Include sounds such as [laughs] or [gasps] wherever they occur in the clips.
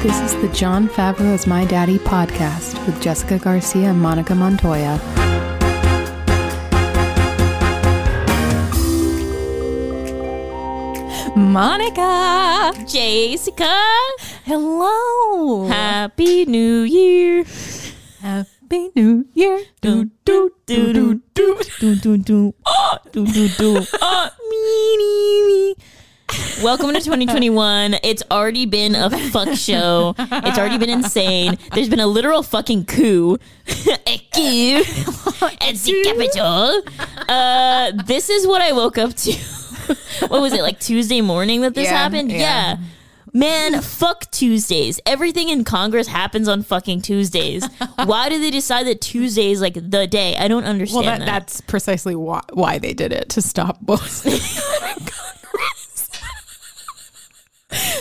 This is the Jon Favreau is My Daddy podcast with Jessica Garcia and Monica Montoya. Monica! Jessica, Hello! Happy New Year. Happy New Year! Do do do do do do do do oh, do do do oh, [laughs] me me me. Welcome to 2021. It's already been a fuck show. It's already been insane. There's been a literal fucking coup. [laughs] a coup [laughs] at the Capitol. Uh, this is what I woke up to. [laughs] what was it, like Tuesday morning that this Yeah, happened? yeah. yeah. Man, fuck Tuesdays. Everything in Congress happens on fucking Tuesdays. Why do they decide that Tuesday is like the day? I don't understand Well, that, that. that's precisely why, why they did it to stop both.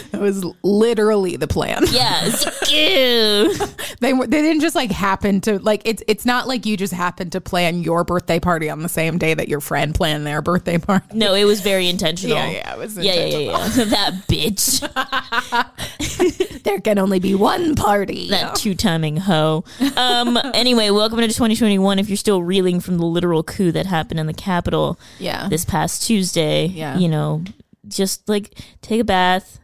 [laughs] that was literally the plan. [laughs] Yes. ew. They were- they didn't just like happen to like it's it's not like you just happened to plan your birthday party on the same day that your friend planned their birthday party. No, it was very intentional. Yeah, yeah, it was Yeah, yeah, yeah, yeah. [laughs] that bitch, There can only be one party. that two-timing hoe. Um. Anyway, welcome to 2021. If you're still reeling from the literal coup that happened in the Capitol, Yeah. this past Tuesday, Yeah. you know, just like take a bath,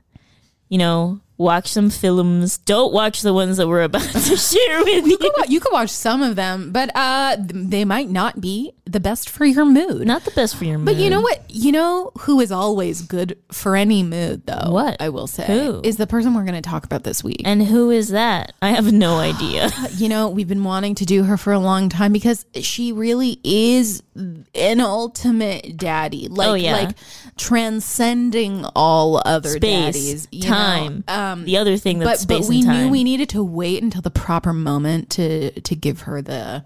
you know, watch some films. Don't watch the ones that we're about [laughs] to share with you. You could, wa- you could watch some of them, but uh, th- they might not be the best for your mood. Not the best for your mood. But you know what? You know who is always good for any mood, though. What? I will say Who? is the person we're going to talk about this week. And who is that? I have no [gasps] idea. you know, we've been wanting to do her for a long time because she really is an ultimate daddy. Like, Oh, yeah. like transcending all other Space, daddies. you know? time. Um, the other thing that's but but we knew we needed to wait until the proper moment to to give her the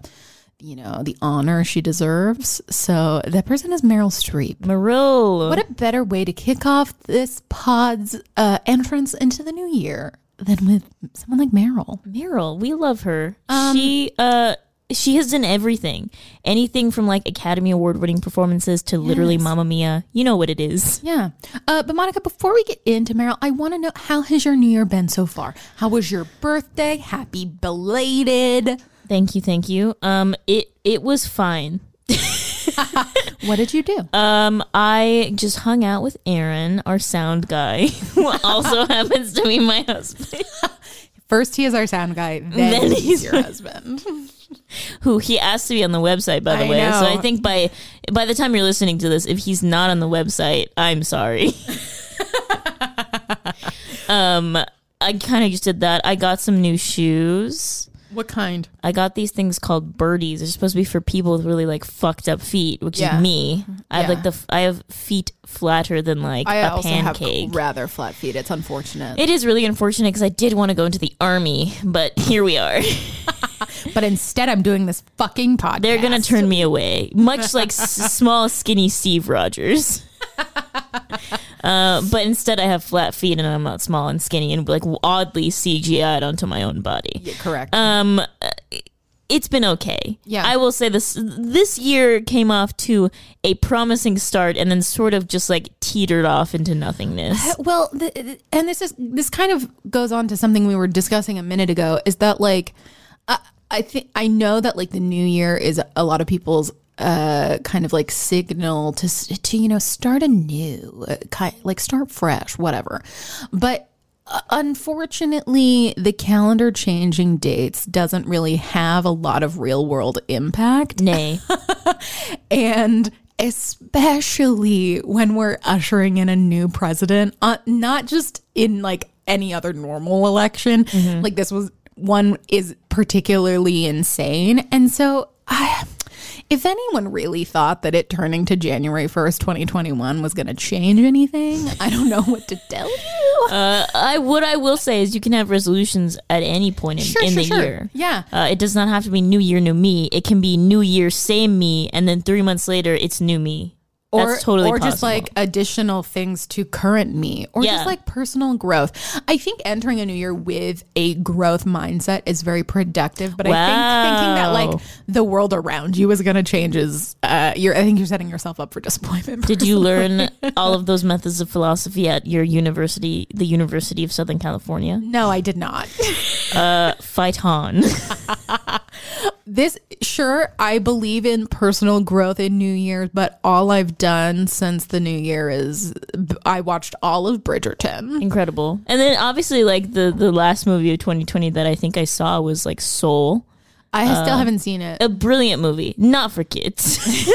you know the honor she deserves. So that person is Meryl Streep. Meryl. What a better way to kick off this pod's uh, entrance into the new year than with someone like Meryl. Meryl, we love her. Um, she uh she has done everything. Anything from like Academy Award winning performances to literally Yes. Mamma Mia. You know what it is. Yeah. Uh, but Monica, before we get into Meryl, I want to know how has your new year been so far? How was your birthday? Happy belated. Thank you, thank you. Um it it was fine. [laughs] What did you do? Um I just hung out with Aaron, our sound guy, [laughs] who also [laughs] happens to be my husband. First, he is our sound guy. Then, Then he's he's your husband. Who he asked to be on the website, by the I way. So. I think by by the time you're listening to this, if he's not on the website, I'm sorry. um, I kind of just did that. I got some new shoes. What kind? I got these things called birdies. They're supposed to be for people with really like fucked up feet, which Yeah. is me. I have Yeah. like the f- I have feet flatter than like I a also pancake. have rather flat feet. It's unfortunate. it is really unfortunate because I did want to go into the army, but [laughs] here we are. [laughs] but instead, I'm doing this fucking podcast. They're gonna turn me away, much like s- [laughs] small, skinny Steve Rogers. Uh, but instead, I have flat feet, and I'm not small and skinny, and like oddly CGI'd onto my own body. Yeah, correct. Um, uh, it's been okay. Yeah. I will say this. This year came off to a promising start, and then sort of just like teetered off into nothingness. well, th- th- and this is this kind of goes on to something we were discussing a minute ago. Is that like, I, I think I know that like the new year is a lot of people's uh kind of like signal to to you know start anew, uh, like start fresh, whatever. But uh, unfortunately, the calendar changing dates doesn't really have a lot of real world impact. Nay. [laughs] and especially when we're ushering in a new president uh, not just in like any other normal election like this was one is particularly insane and so i If anyone really thought that it turning to January 1st, 2021 was going to change anything, I don't know what to tell you. [laughs] Uh, I what I will say is you can have resolutions at any point in, Sure, in sure, the sure. year. Yeah. Uh, it does not have to be New Year, New Me. It can be New Year, same me, and then three months later, it's new me. Or, That's totally or just like additional things to current me or Yeah. just like personal growth i think entering a new year with a growth mindset is very productive but i think thinking that like the world around you is going to change is uh you're i think you're setting yourself up for disappointment Did you [laughs] learn all of those methods of philosophy at your university, the University of Southern California? no i did not [laughs] Uh, fight on. [laughs] this sure i believe in personal growth in new year's but all i've done since the new year is i watched all of bridgerton Incredible. And then obviously, like the the last movie of 2020 that I think I saw was like Soul, i still haven't seen it a brilliant movie, not for kids. [laughs]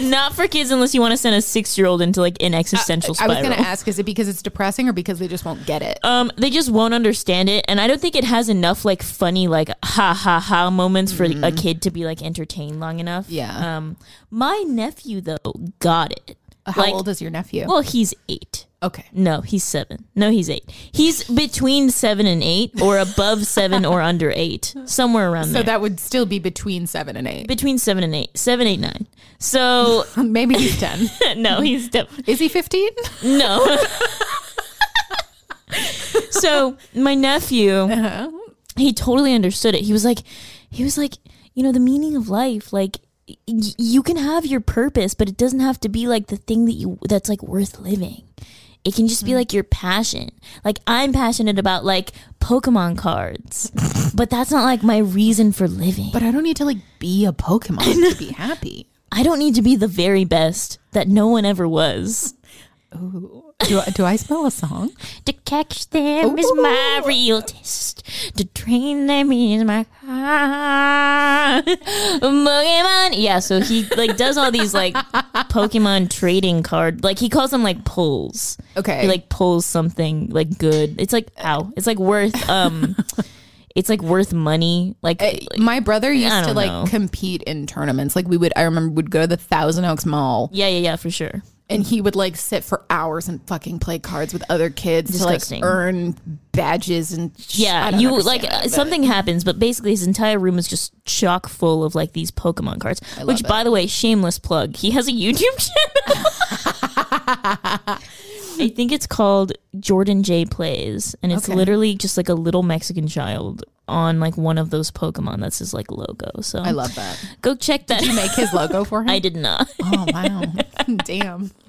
not for kids unless you want to send a six year old into like an existential I spiral. was going to ask, is it because it's depressing or because they just won't get it? Um, they just won't understand it, and I don't think it has enough like funny like ha ha ha moments for a kid to be like entertained long enough. Mm-hmm. Yeah. Um, my nephew though got it. How like, old is your nephew? Well, he's eight. Okay. No, he's seven. No, he's eight. He's between seven and eight, or above seven, or under eight, somewhere around So there. So that would still be between seven and eight. between seven and eight, seven, eight, nine. So [laughs] Maybe he's 10. [laughs] no, he's def- is he 15? no. [laughs] so my nephew, Uh-huh. he totally understood it. He was like, he was like, you know, the meaning of life, like. y- You can have your purpose, but it doesn't have to be like the thing that you that's like worth living. It can just be mm-hmm. like your passion. Like I'm passionate about like Pokemon cards, [laughs] but that's not like my reason for living. But I don't need to like be a Pokemon [laughs] to be happy. I don't need to be the very best that no one ever was. [laughs] Do I, do I spell a song? To catch them is my real test. To train them is my heart. Pokemon. Yeah, so he like does all these like [laughs] Pokemon trading card. Like he calls them like pulls. Okay. He like pulls something like good. It's like ow. It's like worth um. [laughs] It's like worth money. Like, like My brother used to like know. compete in tournaments. Like we would, I remember would go to the Thousand Oaks Mall yeah, yeah, yeah, for sure. And he would like sit for hours and fucking play cards with other kids Disgusting. to like earn badges and sh- Yeah, you like uh, something happens, but basically his entire room is just chock full of like these Pokemon cards. Which, it. by the way, shameless plug. He has a YouTube [laughs] channel. [laughs] I think it's called Jordan J Plays, and it's Okay. literally just like a little Mexican child on like one of those Pokemon. That's his like logo. So I love that. Go check that. Did you make his logo for [laughs] him? I did not. Oh wow! [laughs] Damn. [laughs]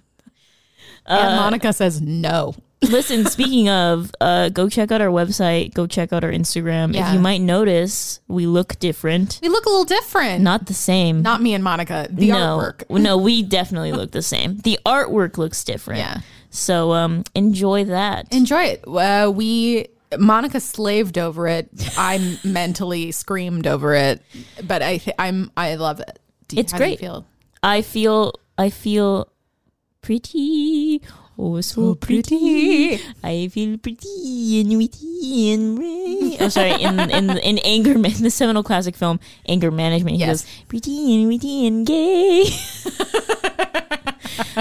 Uh, and Monica says no. Listen, speaking of, uh, go check out our website. Go check out our Instagram. Yeah. If you might notice, we look different. We look a little different. Not the same. Not me and Monica. The no, artwork. [laughs] no, we definitely look the same. The artwork looks different. Yeah. So um, enjoy that. Enjoy it. Uh, we Monica slaved over it. I [laughs] mentally screamed over it, but I th- I'm I love it. You- It's how do you great. feel? I feel, I feel pretty. Oh, so pretty. I feel pretty and witty and brave. Oh, sorry. In in in anger, Man- the seminal classic film Anger Management, he Yes. goes pretty and witty and gay. [laughs]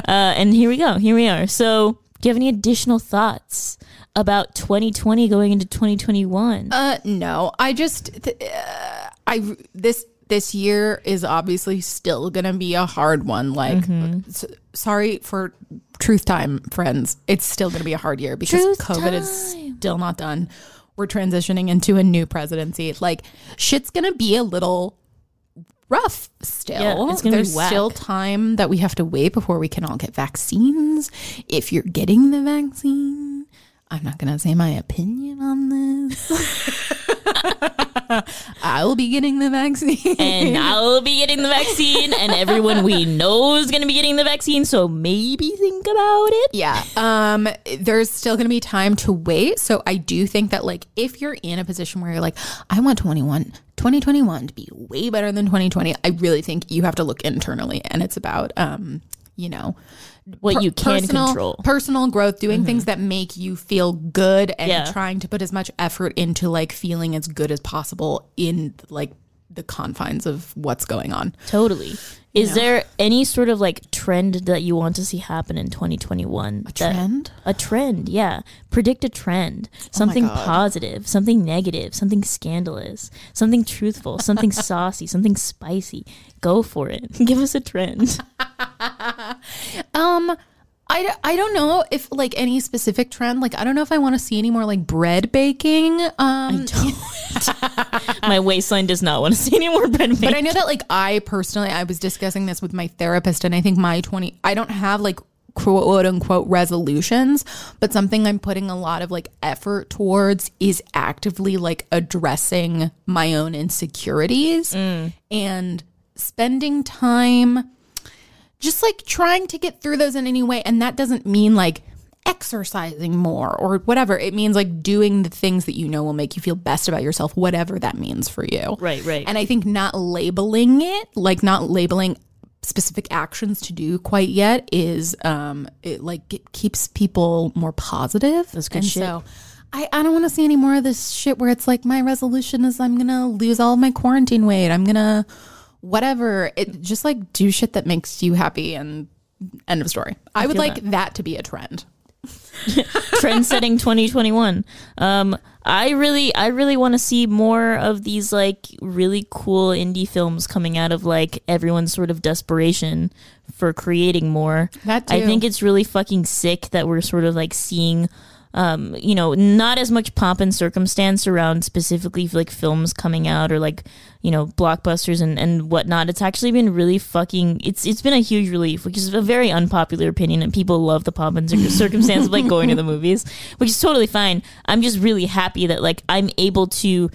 uh, and here we go. Here we are. So, do you have any additional thoughts about 2020 going into 2021? Uh, no. I just th- uh, I this this year is obviously still gonna be a hard one. Like, Mm-hmm. s- sorry for truth time, friends. It's still gonna be a hard year because Truth COVID is still not done. We're transitioning into a new presidency. Like, shit's gonna be a little rough still. Yeah, it's gonna be There's whack. still time that we have to wait before we can all get vaccines. If you're getting the vaccine, I'm not gonna say my opinion on this. [laughs] I will be getting the vaccine. and I'll be getting the vaccine, and everyone we know is going to be getting the vaccine. So maybe think about it. yeah. Um there's still going to be time to wait. So I do think that like if you're in a position where you're like I want 21 2021 to be way better than 2020, I really think you have to look internally and it's about um you know What per- you can personal, control. Mm-hmm. personal growth, doing things that make you feel good and Yeah. trying to put as much effort into like feeling as good as possible in like the confines of what's going on. Totally. Is there any sort of like trend that you want to see happen in 2021? A trend? A trend, yeah. Predict a trend. Something God. positive, something negative, something scandalous, something truthful, something [laughs] saucy, something spicy. Go for it. [laughs] Give us a trend. [laughs] Um, I, I don't know if like any specific trend. Like I don't know if I want to see any more like bread baking. Um, [laughs] [laughs] My waistline does not want to see any more bread baking but I know that like I personally I was discussing this with my therapist, and I think my twenty I don't have like quote unquote resolutions, but something I'm putting a lot of like effort towards is actively like addressing my own insecurities and spending time just like trying to get through those in any way. And that doesn't mean like exercising more or whatever. It means like doing the things that you know will make you feel best about yourself, whatever that means for you. Right, right. And I think not labeling it, like not labeling specific actions to do quite yet is um it like it keeps people more positive. That's good and shit. So I, I don't want to see any more of this shit where it's like my resolution is I'm gonna lose all of my quarantine weight. I'm gonna whatever. It just like do shit that makes you happy and end of story. I, would like that. to be a trend. [laughs] trend setting 2021 um i really i really want to see more of these like really cool indie films coming out of like everyone's sort of desperation for creating more That i think it's really fucking sick that we're sort of like seeing um you know not as much pomp and circumstance around specifically like films coming out or like you know blockbusters and and whatnot it's actually been really fucking it's it's been a huge relief which is a very unpopular opinion and people love the pomp and [laughs] circumstance of like going to the movies which is totally fine i'm just really happy that like i'm able to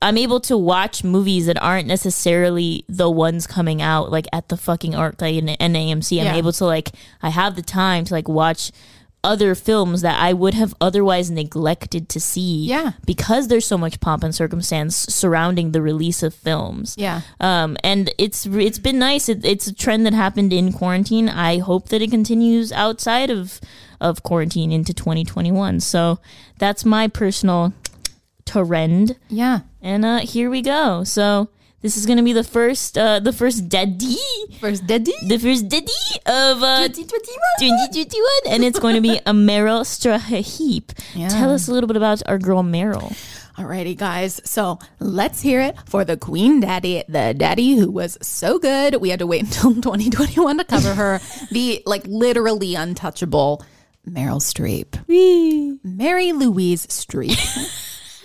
I'm able to watch movies that aren't necessarily the ones coming out like at the fucking ArcLight and, and AMC. I'm Yeah. able to like I have the time to like watch other films that I would have otherwise neglected to see. Yeah. Because there's so much pomp and circumstance surrounding the release of films. Yeah. Um, and it's it's been nice. It, it's a trend that happened in quarantine. I hope that it continues outside of of quarantine into 2021. So that's my personal trend. Yeah. And uh, here we go. So this is gonna be the first, uh, the first daddy, First daddy. the first daddy of uh, 2021, and it's going to be a Meryl Streep. Yeah. Tell us a little bit about our girl Meryl. Alrighty, guys. So let's hear it for the Queen Daddy, the daddy who was so good. We had to wait [laughs] until 2021 to cover her. the like literally untouchable Meryl Streep. Mary Louise Streep. [laughs]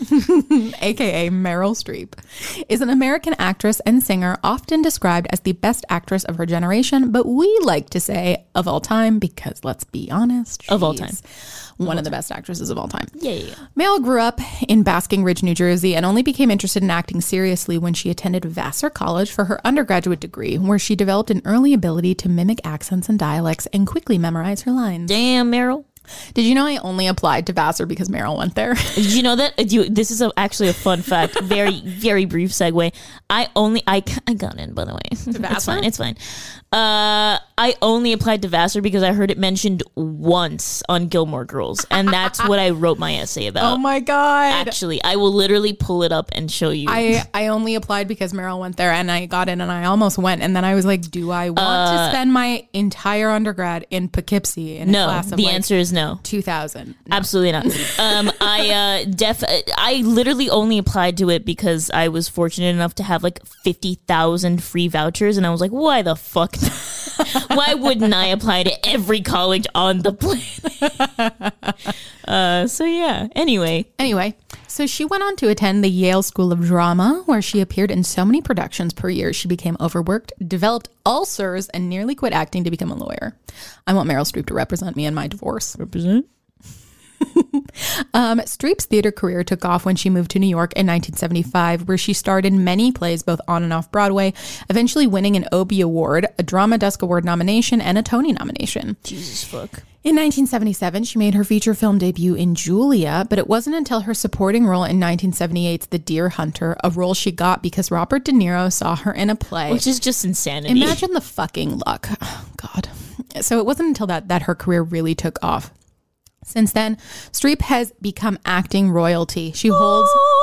[laughs] aka Meryl Streep, is an American actress and singer often described as the best actress of her generation, but we like to say of all time because let's be honest, Of all she's One of the best actresses of all time. Yeah. Mel grew up in Basking Ridge, New Jersey, and only became interested in acting seriously when she attended Vassar College for her undergraduate degree, where she developed an early ability to mimic accents and dialects and quickly memorize her lines. Damn, Meryl. Did you know I only applied to Vassar because Meryl went there? [laughs] Did you know that? You, this is a, actually a fun fact. [laughs] Very, very brief segue. I only I, I got in by the way. it's fine. It's fine. Uh, I only applied to Vassar because I heard it mentioned once on Gilmore Girls, and that's what I wrote my essay about. oh my god! Actually, I will literally pull it up and show you. I, I only applied because Meryl went there and I got in and I almost went and then I was like, do I want to spend my entire undergrad in Poughkeepsie in a no, class of the like answer is no. 2000? Absolutely not. Um, I uh, def I literally only applied to it because I was fortunate enough to have like fifty thousand free vouchers, and I was like, why the fuck? Why wouldn't I apply to every college on the planet? [laughs] uh, so yeah. Anyway, Anyway, so she went on to attend the Yale School of Drama, where she appeared in so many productions per year she became overworked, developed ulcers, and nearly quit acting to become a lawyer. I want Meryl Streep to represent me in my divorce. represent. [laughs] Um, Streep's theater career took off when she moved to New York in 1975, where she starred in many plays both on and off Broadway, eventually winning an Obie Award, a Drama Desk Award nomination, and a Tony nomination. Jesus fuck. In 1977, she made her feature film debut in Julia, but it wasn't until her supporting role in 1978's The Deer Hunter, a role she got because Robert De Niro saw her in a play. Which is just insanity. Imagine the fucking luck. Oh, [sighs] God. So it wasn't until that that her career really took off. Since then, Streep has become acting royalty. She holds oh.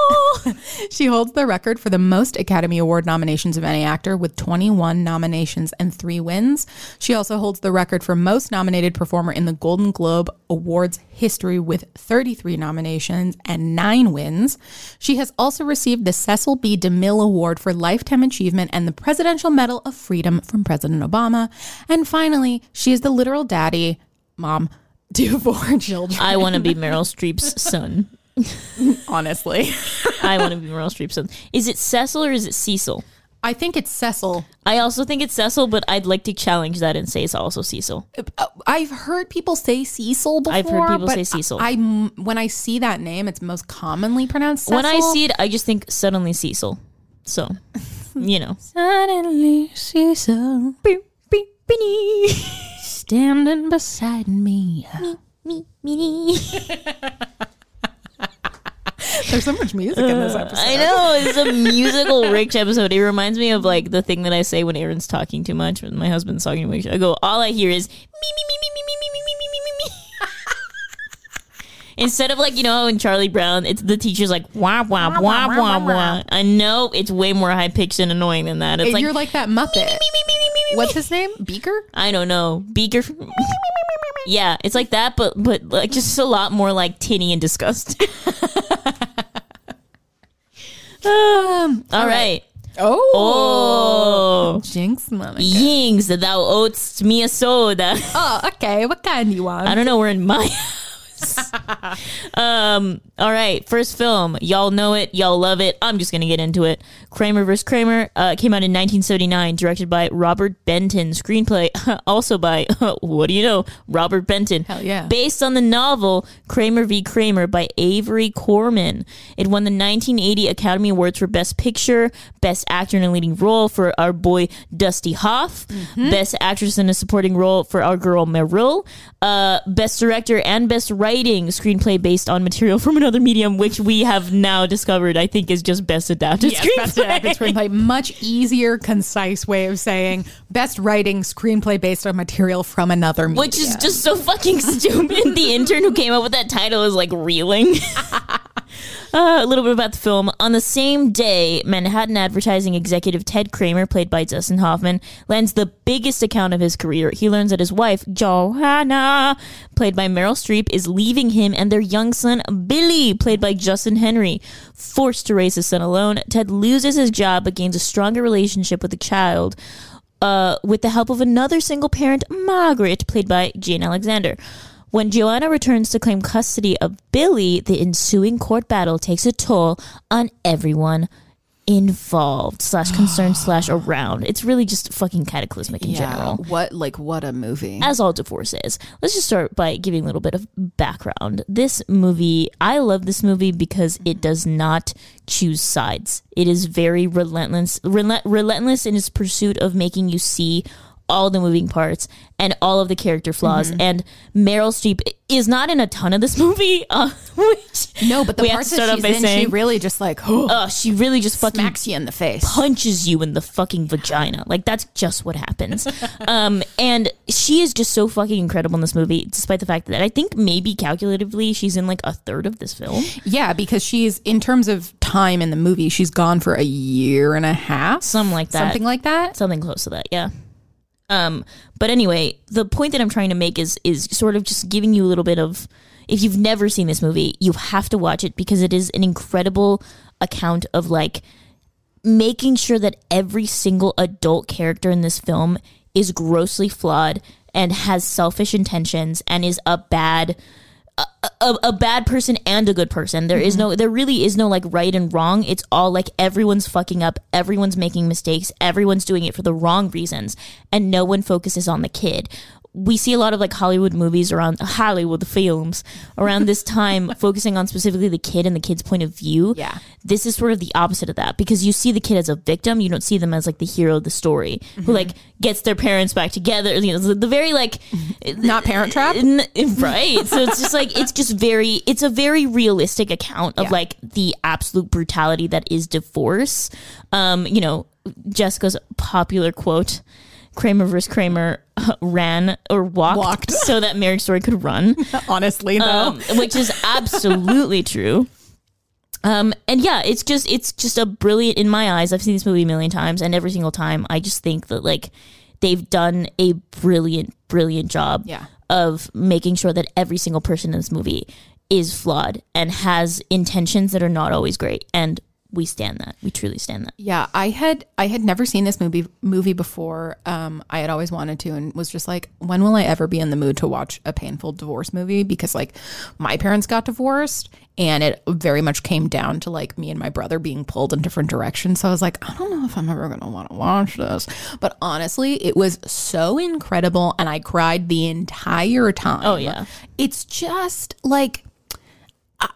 [laughs] She holds the record for the most Academy Award nominations of any actor with 21 nominations and three wins. She also holds the record for most nominated performer in the Golden Globe Awards history with 33 nominations and nine wins. She has also received the Cecil B. DeMille Award for Lifetime Achievement and the Presidential Medal of Freedom from President Obama. And finally, she is the literal daddy, mom, to [laughs] four children. I want to be Meryl Streep's son. [laughs] Honestly, I want to be Meryl Streep's son. Is it Cecil or is it Cecil? I think it's Cecil. I also think it's Cecil, but I'd like to challenge that and say it's also Cecil. Uh, I've heard people say Cecil before. I've heard people but say Cecil. I, I- when I see that name, it's most commonly pronounced Cecil. When I see it, I just think suddenly Cecil. So, [laughs] you know. suddenly Cecil standing beside me. Me, me, me. [laughs] There's so much music in this uh, episode. I know it's a [laughs] musical rich episode. It reminds me of like the thing that I say when Aaron's talking too much, when my husband's talking too much. I go, all I hear is me, me, me, me, me, me. Instead of like you know in Charlie Brown, it's the teacher's like wah wah wah wah wah. I know it's way more high pitched and annoying than that. It's And like You're like that Muppet. What's his name? Beaker? I don't know Beaker. Yeah, it's like that, but but like just a lot more like tinny and disgusting. Um, All right. Oh. Oh. Jinx, Monica. Yings, thou owest me a soda. Oh, okay. What kind do you want? I don't know. We're in my [laughs] um. All right. First film. Y'all know it. Y'all love it. I'm just gonna get into it. Kramer vs. Kramer uh, came out in 1979, directed by Robert Benton. Screenplay [laughs] also by [laughs] what do you know, Robert Benton. Hell yeah. Based on the novel Kramer v. Kramer by Avery Corman. It won the 1980 Academy Awards for Best Picture, Best Actor in a Leading Role for our boy Dusty Hoff, Best Actress in a Supporting Role for our girl Meryl, uh, Best Director and Best Writing Screenplay based on material from another medium, which we have now discovered I think is just Best Adapted Yes, Screenplay. best adapted screenplay. [laughs] Much easier, concise way of saying best writing screenplay based on material from another medium. Which is just so fucking [laughs] stupid. the intern who came up with that title is like reeling. [laughs] Uh, a little bit about the film. On the same day, Manhattan advertising executive Ted Kramer, played by Dustin Hoffman, lands the biggest account of his career. He learns that his wife, Joanna, played by Meryl Streep, is leaving him and their young son, Billy, played by Justin Henry. Forced to raise his son alone, Ted loses his job but gains a stronger relationship with the child uh, with the help of another single parent, Margaret, played by Jane Alexander. When Joanna returns to claim custody of Billy, the ensuing court battle takes a toll on everyone involved slash concerned [sighs] slash around. It's really just fucking cataclysmic in general What like what a movie. as all divorce is. Let's just start by giving a little bit of background. This movie, I love this movie because it mm-hmm. does not choose sides. It is very relentless, relent, relentless in its pursuit of making you see all the moving parts and all of the character flaws. And Meryl Streep is not in a ton of this [laughs] movie, uh, which no, but the parts that she's in, she really just like oh, [gasps] uh, she really just fucking smacks you in the face. punches you in the fucking vagina. Like that's just what happens. [laughs] um, and she is just so fucking incredible in this movie, despite the fact that I think maybe calculatively she's in like a third of this film. Yeah, because she's in terms of time in the movie, she's gone for a year and a half, Something like that. something like that. Something close to that, yeah. Um, but anyway, the point that I'm trying to make is is sort of just giving you a little bit of if you've never seen this movie, you have to watch it because it is an incredible account of like making sure that every single adult character in this film is grossly flawed and has selfish intentions and is a bad a, a, bad person and a good person. There is no mm-hmm. there really is no like right and wrong. It's all like everyone's fucking up, everyone's making mistakes, everyone's doing it for the wrong reasons and no one focuses on the kid. We see a lot of like Hollywood movies around Hollywood films around this [laughs] time focusing on specifically the kid and the kid's point of view. Yeah. This is sort of the opposite of that because you see the kid as a victim, you don't see them as like the hero of the story who like gets their parents back together. You know, the, the very like Not Parent Trap. N- right so it's just like it's just very it's a very realistic account of Yeah. like the absolute brutality that is divorce um you know jessica's popular quote kramer versus kramer uh, ran or walked, Walked. so that marriage story could run [laughs] Honestly, though. um, which is absolutely true Um, and yeah, it's just it's just a brilliant in my eyes. I've seen this movie a million times, and every single time, I just think that like they've done a brilliant, brilliant job Yeah. of making sure that every single person in this movie is flawed and has intentions that are not always great. And we stand that. We truly stand that. Yeah, I had I had never seen this movie movie before. Um, I had always wanted to, and was just like, when will I ever be in the mood to watch a painful divorce movie? Because like, my parents got divorced, and it very much came down to like me and my brother being pulled in different directions. So I was like, I don't know if I'm ever gonna want to watch this. But honestly, it was so incredible, and I cried the entire time. Oh, yeah. it's just like.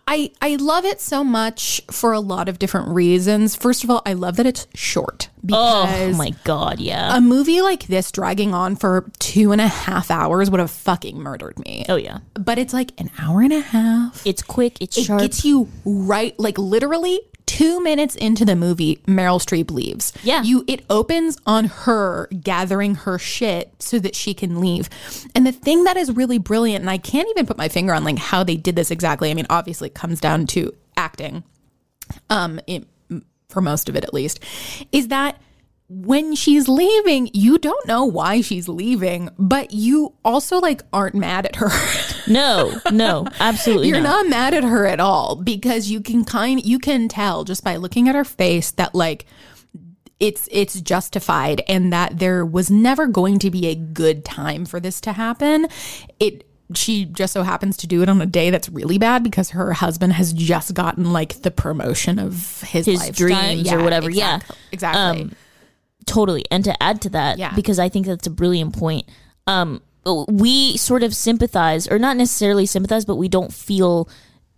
I I love it so much for a lot of different reasons. First of all, I love that it's short Oh, oh my god, yeah. a movie like this dragging on for two and a half hours would have fucking murdered me. oh yeah. But it's like an hour and a half. It's quick, it's It sharp. gets you right, like literally two minutes into the movie, Meryl Streep leaves. Yeah. You it opens on her gathering her shit so that she can leave. And the thing that is really brilliant, and I can't even put my finger on like how they did this exactly. I mean, obviously it comes down to acting. Um it, for most of it at least, is that when she's leaving, you don't know why she's leaving, but you also like aren't mad at her. [laughs] no, no, absolutely You're not. not mad at her at all because you can kind you can tell just by looking at her face that like it's it's justified and that there was never going to be a good time for this to happen. It she just so happens to do it on a day that's really bad because her husband has just gotten like the promotion of his, His lifestyle. dreams or whatever. Yeah. exactly. Um, totally and to add to that Yeah. because i think that's a brilliant point um we sort of sympathize or not necessarily sympathize but we don't feel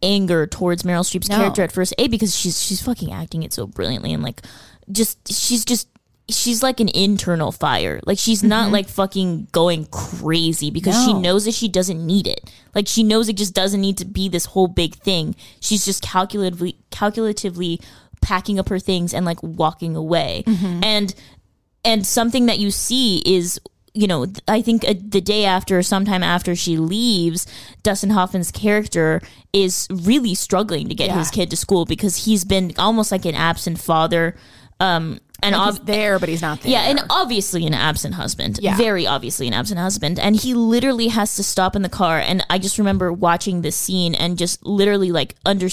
anger towards meryl streep's No. character at first a because she's she's fucking acting it so brilliantly and like just she's just she's like an internal fire like she's not like fucking going crazy because she Mm-hmm. Knows that she doesn't need it like she knows it just doesn't need to be this whole big thing she's just calculatively calculatively packing up her things and like walking away Mm-hmm. and and something that you see is you know i think uh, the day after sometime after she leaves dustin hoffman's character is really struggling to get Yeah. his kid to school because he's been almost like an absent father um and Like, ob- he's there, but he's not there. yeah, and obviously an absent husband. Yeah. Very obviously an absent husband. And he literally has to stop in the car. And I just remember watching this scene and just literally like under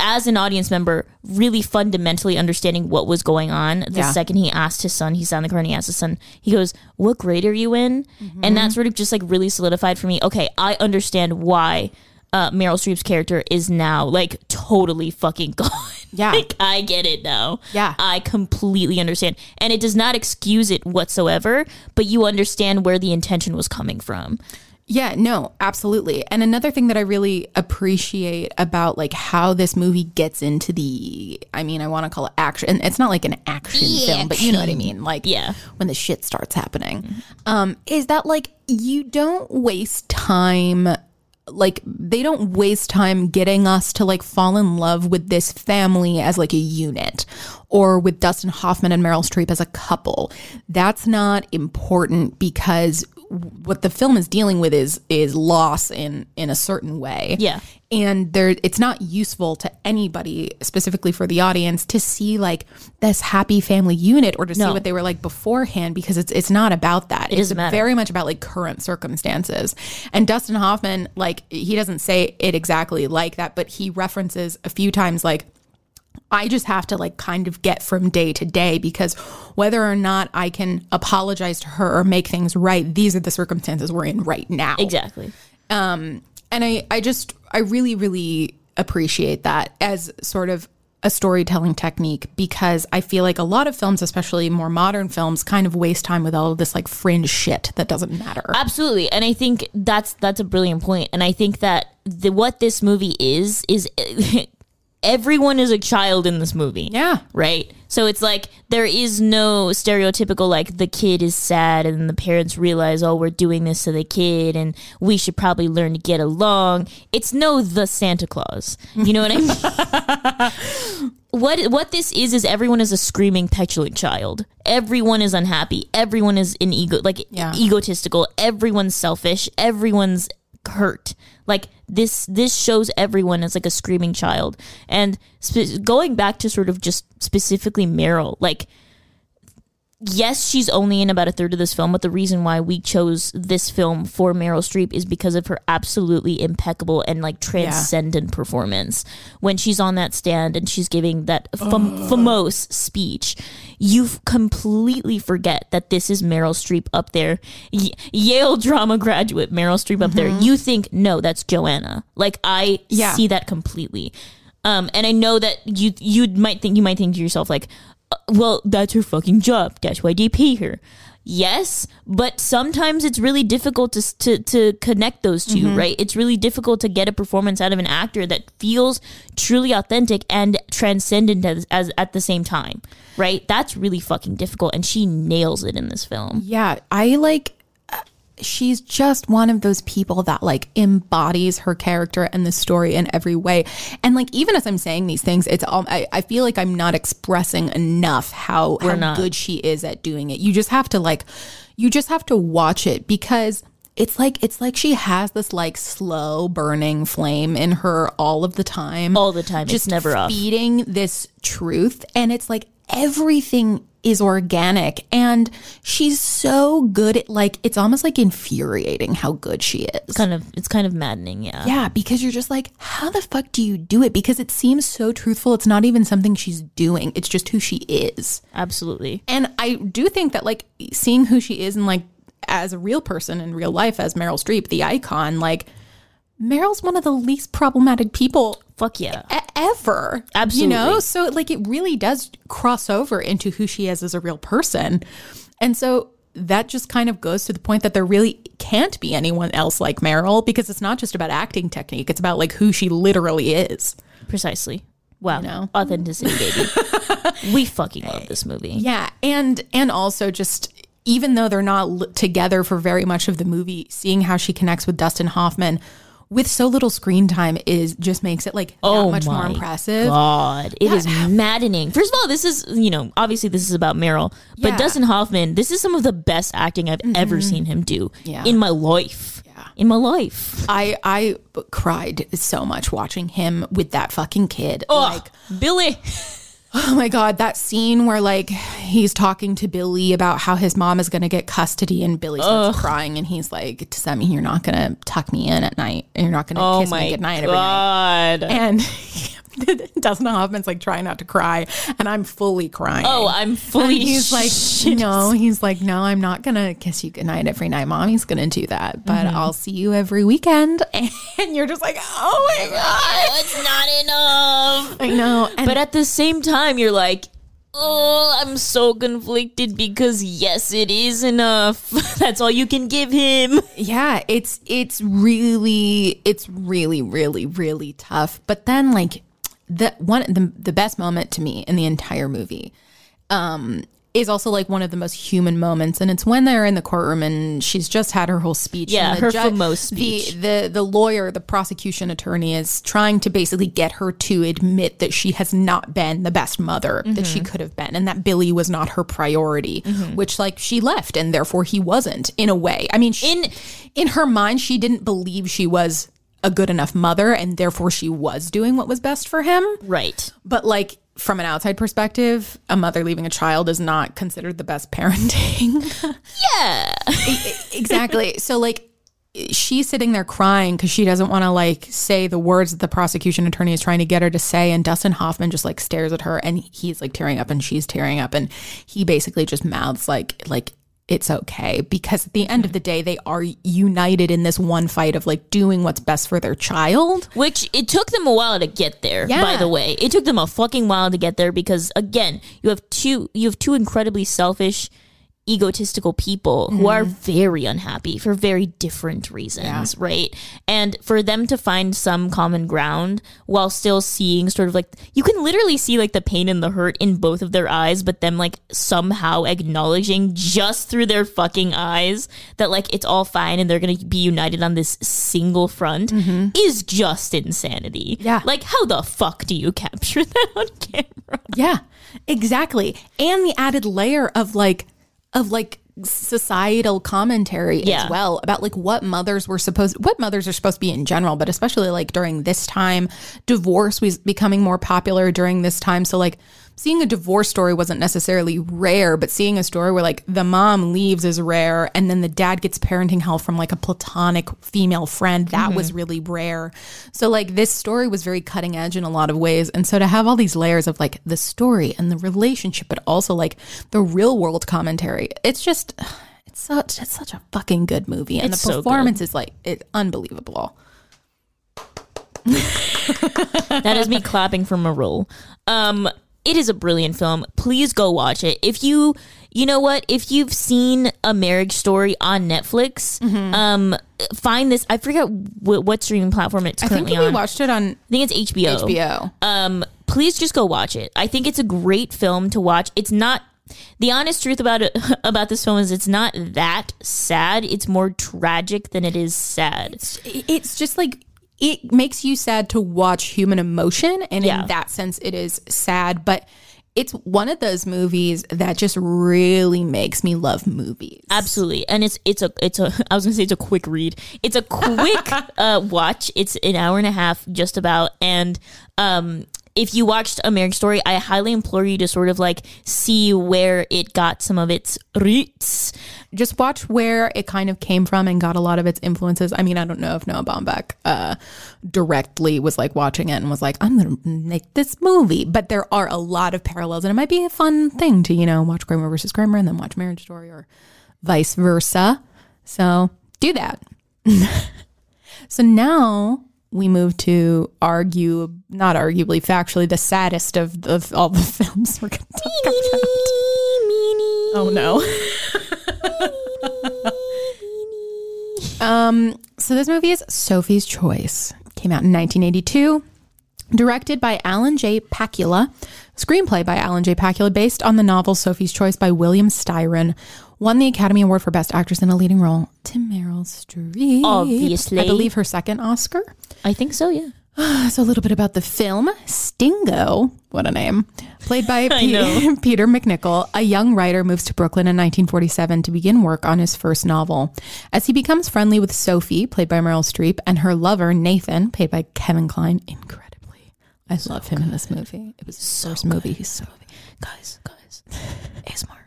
as an audience member, really fundamentally understanding what was going on. The Yeah. second he asked his son, he sat in the car and he asked his son, he goes, What grade are you in? Mm-hmm. And that sort of just like really solidified for me, okay, I understand why uh, Meryl Streep's character is now like totally fucking [laughs] gone. Yeah. [laughs] like I get it now. Yeah. I completely understand. And it does not excuse it whatsoever, but you understand where the intention was coming from. Yeah, no, absolutely. And another thing that I really appreciate about like how this movie gets into the I mean, I want to call it action. And it's not like an action film, but you know what I mean? Like Yeah. when the shit starts happening. Um is that like you don't waste time like they don't waste time getting us to like fall in love with this family as like a unit or with Dustin Hoffman and Meryl Streep as a couple. That's not important because what the film is dealing with is is loss in in a certain way. Yeah. And there it's not useful to anybody specifically for the audience to see like this happy family unit or to see what they were like beforehand because it's it's not about that. It it's very much about like current circumstances. And Dustin Hoffman, like he doesn't say it exactly like that, but he references a few times like I just have to like kind of get from day to day because whether or not I can apologize to her or make things right, these are the circumstances we're in right now. Exactly. Um, and I, I just, I really, really appreciate that as sort of a storytelling technique because I feel like a lot of films, especially more modern films, kind of waste time with all of this like fringe shit that doesn't matter. Absolutely. And I think that's that's a brilliant point. And I think that the what this movie is is [laughs] everyone is a child in this movie. Yeah. Right? So it's like there is no stereotypical like the kid is sad and the parents realize oh we're doing this to the kid and we should probably learn to get along. It's no the Santa Claus. You know what I mean? [laughs] what what this is is everyone is a screaming petulant child. Everyone is unhappy. Everyone is an ego like Yeah. egotistical. Everyone's selfish. Everyone's hurt. Like this this shows everyone as like a screaming child. And going back to sort of just specifically Meryl, like yes, she's only in about a third of this film, but the reason why we chose this film for Meryl Streep is because of her absolutely impeccable and like transcendent performance. When she's on that stand and she's giving that fam- famous speech, you completely forget that this is Meryl Streep up there, Y- Yale drama graduate Meryl Streep up there. You think, no, that's Joanna. Like I Yeah. see that completely. Um, and I know that you you might think you might think to yourself like, well, that's her fucking job. That's why they pay her. Yes, but sometimes it's really difficult to to to connect those 2 mm-hmm. right? It's really difficult to get a performance out of an actor that feels truly authentic and transcendent as, as at the same time, right? That's really fucking difficult, and she nails it in this film. Yeah, I like she's just one of those people that like embodies her character and the story in every way. And like even as I'm saying these things, it's all I, I feel like I'm not expressing enough how, how not. good she is at doing it. You just have to like you just have to watch it because it's like it's like she has this like slow burning flame in her all of the time. All the time. It's just never off. feeding this truth and it's like everything is organic. And she's so good at like it's almost like infuriating how good she is. Kind of, it's kind of maddening, yeah. yeah because you're just like how the fuck do you do it? Because it seems so truthful. It's not even something she's doing. It's just who she is. Absolutely. and i do think that like seeing who she is and like as a real person in real life as meryl streep the icon like meryl's one of the least problematic people Fuck yeah. e- ever. Absolutely. You know? So like it really does cross over into who she is as a real person. And so that just kind of goes to the point that there really can't be anyone else like Meryl because it's not just about acting technique, it's about like who she literally is. Precisely. Wow. know? Authenticity, baby. [laughs] we fucking love this movie. Yeah, and and also just even though they're not together for very much of the movie, seeing how she connects with Dustin Hoffman with so little screen time is just makes it like that Oh much more my impressive. God, it is maddening. First of all, this is you know obviously this is about Meryl, but Yeah. Mm-hmm. Dustin Hoffman, this is some of the best acting I've ever seen him do Yeah. in my life. Yeah. In my life, I I cried so much watching him with that fucking kid. Oh, Like, Billy. Oh my god, that scene where like he's talking to Billy about how his mom is going to get custody, and Billy starts crying, and he's like, "Does that mean you're not going to tuck me in at night? And you're not going to Oh kiss me goodnight every night?" God. And [laughs] [laughs] Dustin Hoffman's like trying not to cry, and I'm fully crying. Oh, I'm And fully. he's like, [laughs] shit. no, he's like, no, I'm not gonna kiss you goodnight every night. Mommy's gonna do that, but Mm-hmm. I'll see you every weekend. [laughs] And you're just like, oh my god, it's not enough. I know. And But at the same time, you're like, oh, I'm so conflicted because yes, it is enough. That's all you can give him. yeah, it's it's really it's really really really tough. But then like the one the the best moment to me in the entire movie um is also like one of the most human moments and it's when they're in the courtroom and she's just had her whole speech Yeah, and the her ju- famous speech. the, the the lawyer the prosecution attorney is trying to basically get her to admit that she has not been the best mother that Mm-hmm. she could have been and that Billy was not her priority which like she left and therefore he wasn't in a way I mean she, In- in her mind she didn't believe she was a good enough mother and therefore she was doing what was best for him Right. but like from an outside perspective, a mother leaving a child is not considered the best parenting. [laughs] Yeah. exactly. So like she's sitting there crying because she doesn't want to like say the words that the prosecution attorney is trying to get her to say and dustin hoffman just like stares at her and he's like tearing up and she's tearing up and he basically just mouths like like it's okay because at the end of the day they are united in this one fight of like doing what's best for their child Which it took them a while to get there, Yeah. by the way. It took them a fucking while to get there because again, you have two you have two incredibly selfish egotistical people who mm-hmm. are very unhappy for very different reasons, right? And for them to find some common ground while still seeing sort of like you can literally see like the pain and the hurt in both of their eyes, but them like somehow acknowledging just through their fucking eyes that like it's all fine and they're gonna be united on this single front mm-hmm. is just insanity. Yeah. Like how the fuck do you [laughs] capture that on camera? Yeah, exactly. And the added layer of like of like societal commentary Yeah. as well about like what mothers were supposed what mothers are supposed to be in general but especially like during this time divorce was becoming more popular during this time so like seeing a divorce story wasn't necessarily rare but seeing a story where like the mom leaves is rare and then the dad gets parenting help from like a platonic female friend that was really rare. So like this story was very cutting edge in a lot of ways and so to have all these layers of like the story and the relationship but also like the real world commentary it's just [sighs] it's such it's such a fucking good movie and It's the so performance is like it's unbelievable. [laughs] That is me clapping from a roll. Um, it is a brilliant film. Please go watch it. If you, you know what, if you've seen a marriage story on Netflix, Mm-hmm. um, find this. I forget what, what streaming platform it's currently i think we on. watched it on I think it's HBO. hbo Um, please just go watch it. I think it's a great film to watch. It's not. The honest truth about it [laughs] about this film is it's not that sad. It's more tragic than it is sad. it's just like it makes you sad to watch human emotion and Yeah. in that sense it is sad but it's one of those movies that just really makes me love movies Absolutely, and it's it's a it's a [laughs] I was gonna say it's a quick read. It's a quick [laughs] uh, watch. It's an hour and a half, just about. And um, if you watched A Marriage Story, I highly implore you to sort of like see where it got some of its roots. just watch where it kind of came from and got a lot of its influences. I mean i don't know if noah baumbach uh, directly was like watching it and was like i'm gonna make this movie. But there are a lot of parallels and it might be a fun thing to you know watch kramer versus kramer and then watch marriage story or vice versa. So do that. [laughs] So now we move to argue, not arguably, factually, the saddest of, of all the [laughs] films we're going to talk about. Oh no. [laughs] um, so this movie is Sophie's Choice. Came out in 1982. Directed by Alan J. Pakula. Screenplay by Alan J. Pakula, based on the novel Sophie's Choice by William Styron. Won the Academy Award for Best Actress in a Leading Role to Meryl Streep. Obviously. I believe her second Oscar. I think so. Yeah. [sighs] So a little bit about the film. Stingo, what a name. Played by [laughs] know. [laughs] Peter MacNicol, a young writer moves to Brooklyn in 1947 to begin work on his first novel. As he becomes friendly with Sophie, played by Meryl Streep, and her lover, Nathan, played by Kevin Kline, incredibly. I love him in this movie. It was his first movie. He's so Guys, guys, [laughs] ASMR.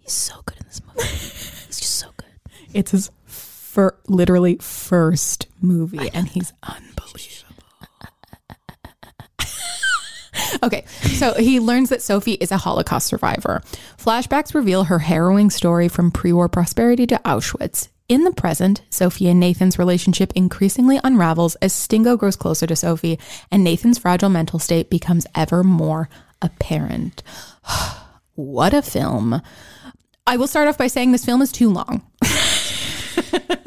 He's so good in this movie. He's just so good. It's his fir- literally first movie, and he's [laughs] unbelievable. [laughs] okay, so he learns that Sophie is a Holocaust survivor. Flashbacks reveal her harrowing story from pre war prosperity to Auschwitz. In the present, Sophie and Nathan's relationship increasingly unravels as Stingo grows closer to Sophie, and Nathan's fragile mental state becomes ever more apparent. [sighs] what a film! I will start off by saying this film is too long. [laughs]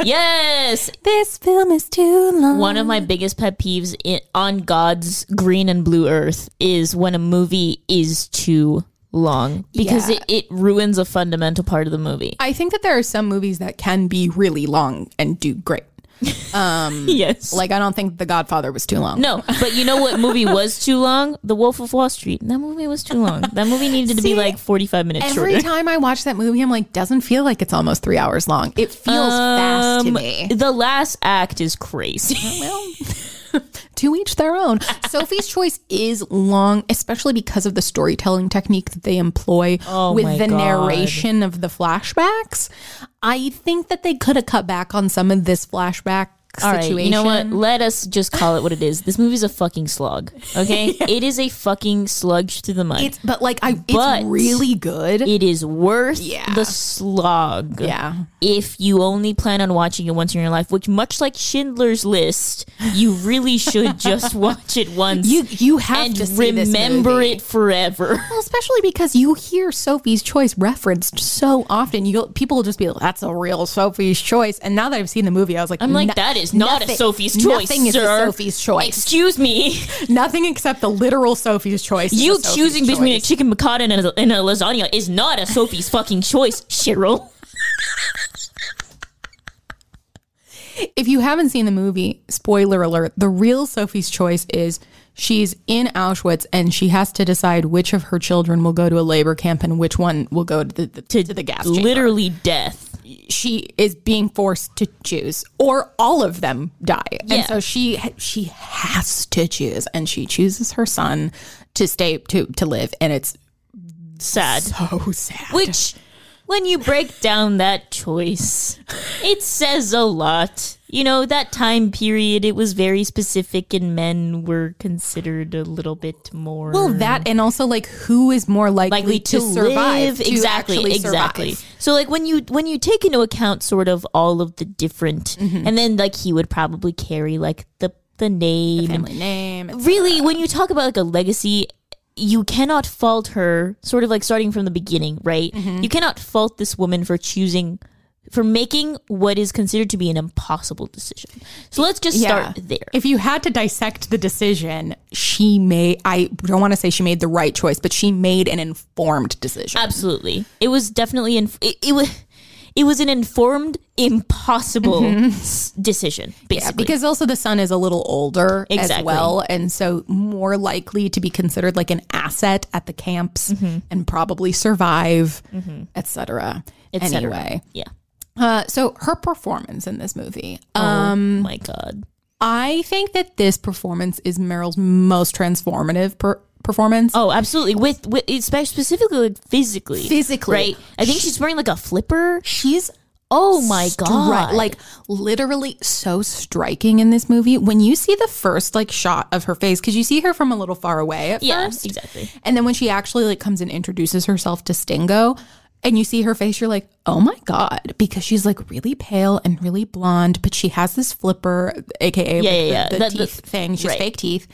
Yes, This film is too long. one of my biggest pet peeves in, on God's green and blue earth is when a movie is too long because Yeah. it, it ruins a fundamental part of the movie. I think that there are some movies that can be really long and do great. [laughs] yes. Like I don't think The Godfather was too long. no, but you know what movie was too long? The Wolf of Wall Street. That movie was too long. That movie needed to be [laughs] like 45 minutes Every shorter. time I watch that movie, I'm like, doesn't feel like it's almost three hours long. It feels fast to Um, me. The last act is crazy. Well, [laughs] [laughs] to each their own. Sophie's Choice is long, especially because of the storytelling technique that they employ Oh with the God. narration of the flashbacks. I think that they could have cut back on some of this flashback All right, situation. you know what? Let us just call it what it is. This movie's a fucking slog. Okay, [laughs] it is a fucking sludge through the mud. It's but like I, But- it's really good. it is worth Yeah. the slog. yeah. If you only plan on watching it once in your life, which much like Schindler's List, you really should just [laughs] watch it once. You you have and to remember it forever. [laughs] Well, especially because you hear Sophie's Choice referenced so often. You people will just be like, "That's a real Sophie's Choice." And now that I've seen the movie, I was like, I'm like, "No- that is not nothing- a Sophie's choice, Nothing is sir. a Sophie's Choice. Excuse me. [laughs] nothing except the literal Sophie's Choice. You choosing between a chicken piccata and a, and a lasagna is not a Sophie's fucking choice, Cheryl. if you haven't seen the movie, spoiler alert, the real Sophie's choice is she's in Auschwitz and she has to decide which of her children will go to a labor camp and which one will go to the, the to, the gas chamber. Literally death. She is being forced to choose, or all of them die, Yeah. and so she she has to choose, and she chooses her son to stay to to live, and it's Sad. so sad. Which, when you break down that choice, it says a lot. You know, that time period, it was very specific, and men were considered a little bit more. Well, that and also like who is more likely, likely to, to, survive? live to exactly actually exactly survive. so like when you when you take into account sort of all of the different Mm-hmm. and then like he would probably carry like the the name and Family name. really when you talk about like a legacy you cannot fault her sort of like starting from the beginning right Mm-hmm. you cannot fault this woman for choosing for making what is considered to be an impossible decision so let's just start there If you had to dissect the decision, she made, I don't want to say she made the right choice, but she made an informed decision. Absolutely. It was definitely in, it, it was it was an informed impossible s- decision Mm-hmm. Yeah, basically. because also the son is a little older as well, and so more likely to be considered like an asset at the camps Mm-hmm. and probably survive, etc. Et cetera. Anyway, yeah. Uh, so her performance in this movie, Oh um, my god. I think that this performance is Meryl's most transformative per- performance. Oh, absolutely. With with specifically like physically. Physically. Right? I think she's wearing like a flipper. She's Oh my stri- god. like literally so striking in this movie. When you see the first like shot of her face, because you see her from a little far away at yeah, first, exactly. and then when she actually like comes and introduces herself to Stingo, and you see her face, you're like, oh my god, because she's like really pale and really blonde, but she has this flipper, aka like, yeah, the, yeah. the That- the- teeth thing. She's right. fake teeth,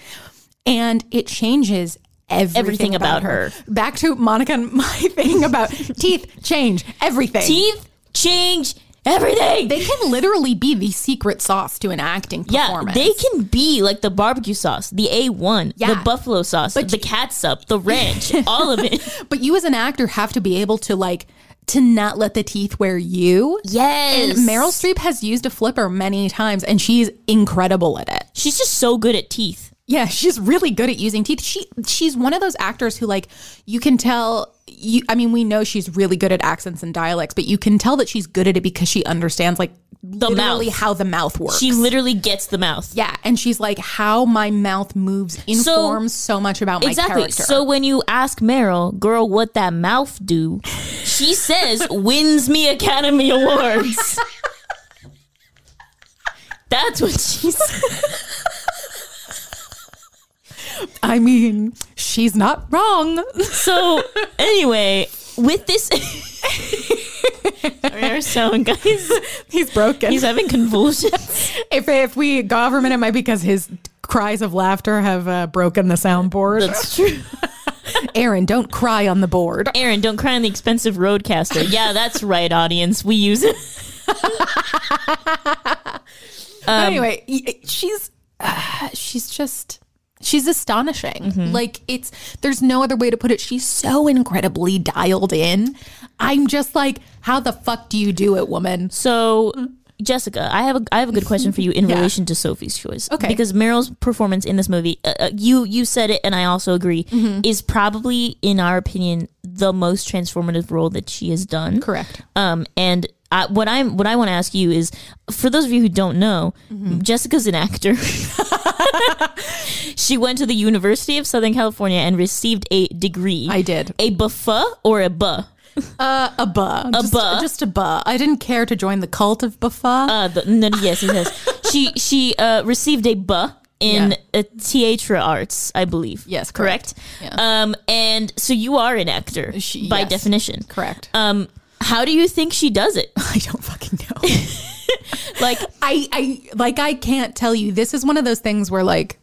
and it changes. Everything, Everything about, about her. her. Back to Monica and [laughs] my thing about teeth change everything. Teeth change everything. They can literally be the secret sauce to an acting performance. yeah, they can be like the barbecue sauce, the A1, Yeah. the buffalo sauce, but the catsup, the ranch, [laughs] all of it. [laughs] But you as an actor have to be able to like to not let the teeth wear you. Yes. And Meryl Streep has used a flipper many times and she's incredible at it. She's just so good at teeth. Yeah, she's really good at using teeth. She she's one of those actors who like you can tell you I mean we know she's really good at accents and dialects, but you can tell that she's good at it because she understands like The literally mouth. how the mouth works. She literally gets the mouth. yeah, and she's like how my mouth moves informs so, much about my Exactly. character. So when you ask Meryl, girl, what that mouth do? She [laughs] says, wins me Academy Awards. [laughs] That's what she said. I mean, she's not wrong. So anyway, with this, [laughs] Sorry, our sound guys, He's broken. he's having convulsions. if if we go over a minute, it might be because his cries of laughter have uh, broken the soundboard. That's true. Aaron, don't cry on the board. Aaron, don't cry on the expensive RODECaster. Yeah, that's right, audience. We use it. But [laughs] anyway, y- she's uh, she's just she's astonishing. Like it's there's no other way to put it. She's so incredibly dialed in. I'm just like, how the fuck do you do it, woman? So, Jessica, I have a I have a good question for you in [laughs] Yeah. relation to Sophie's choice. Okay. because Meryl's performance in this movie, uh, uh, you you said it, and I also agree, Mm-hmm. is probably, in our opinion, the most transformative role that she has done. Correct. Um, and I, what I'm what I want to ask you is, for those of you who don't know, Mm-hmm. Jessica's an actor. [laughs] she went to the University of Southern California and received a degree. I did. a buffa or a buh. Uh, a buh. A just, buh? Just a buh. I didn't care to join the cult of buffa. Uh, the, no, yes, it says she she uh, received a buh in Yeah. theatre arts, I believe. Yes, correct. correct. Um, and so you are an actor She- by yes. definition. Correct. Um, how do you think she does it? [laughs] I don't fucking know. [laughs] Like, I, I like I can't tell you. This is one of those things where like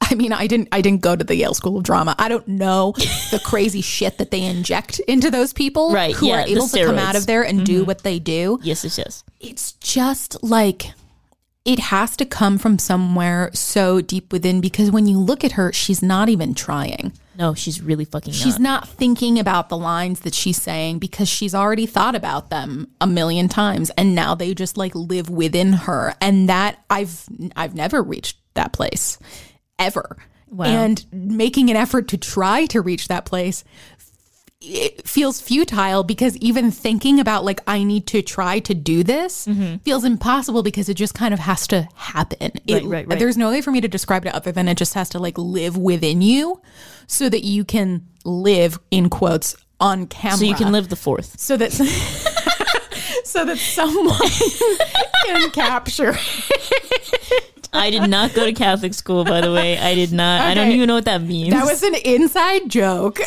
I mean, I didn't I didn't go to the Yale School of Drama. I don't know the crazy shit that they inject into those people Right, who yeah, are able to come out of there and do mm-hmm. what they do. yes, yes, yes. It's just like it has to come from somewhere so deep within because when you look at her, she's not even trying. No, she's really fucking She's not. not thinking about the lines that she's saying because she's already thought about them a million times and now they just like live within her and that I've I've never reached that place ever. And making an effort to try to reach that place it feels futile because even thinking about like I need to try to do this feels impossible because it just kind of has to happen. It- Mm-hmm. right, right. There's no way for me to describe it other than it just has to like live within you so that you can live in quotes on camera. So you can live the fourth. so that [laughs] so that someone [laughs] [laughs] can capture I did not go to Catholic school, by the way. I did not. I don't even know what that means. That was an inside joke.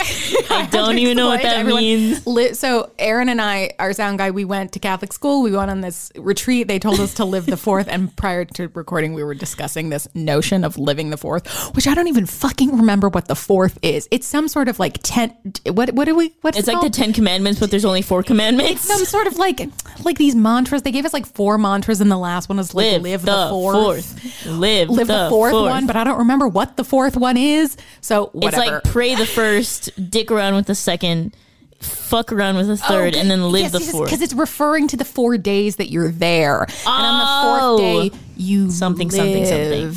I [laughs] don't even know what that means. So Aaron and I, our sound guy, we went to Catholic school. We went on this retreat. They told us to live the fourth. And prior to recording, we were discussing this notion of living the fourth, which I don't even fucking remember what the fourth is. It's some sort of like ten. What what do we? What's It's it like the? Ten Commandments, but there's only four commandments. It's some sort of like like these mantras. They gave us like four mantras, and the last one was like live, live, the, the, fourth. fourth. Live, Live the, fourth, one, but I don't remember what the fourth one is. So it's like pray the first, dick around with the second, fuck around with the oh, third, and then live the fourth. because it's referring to the four days that you're there, and on the Oh. fourth day you Something, something, something.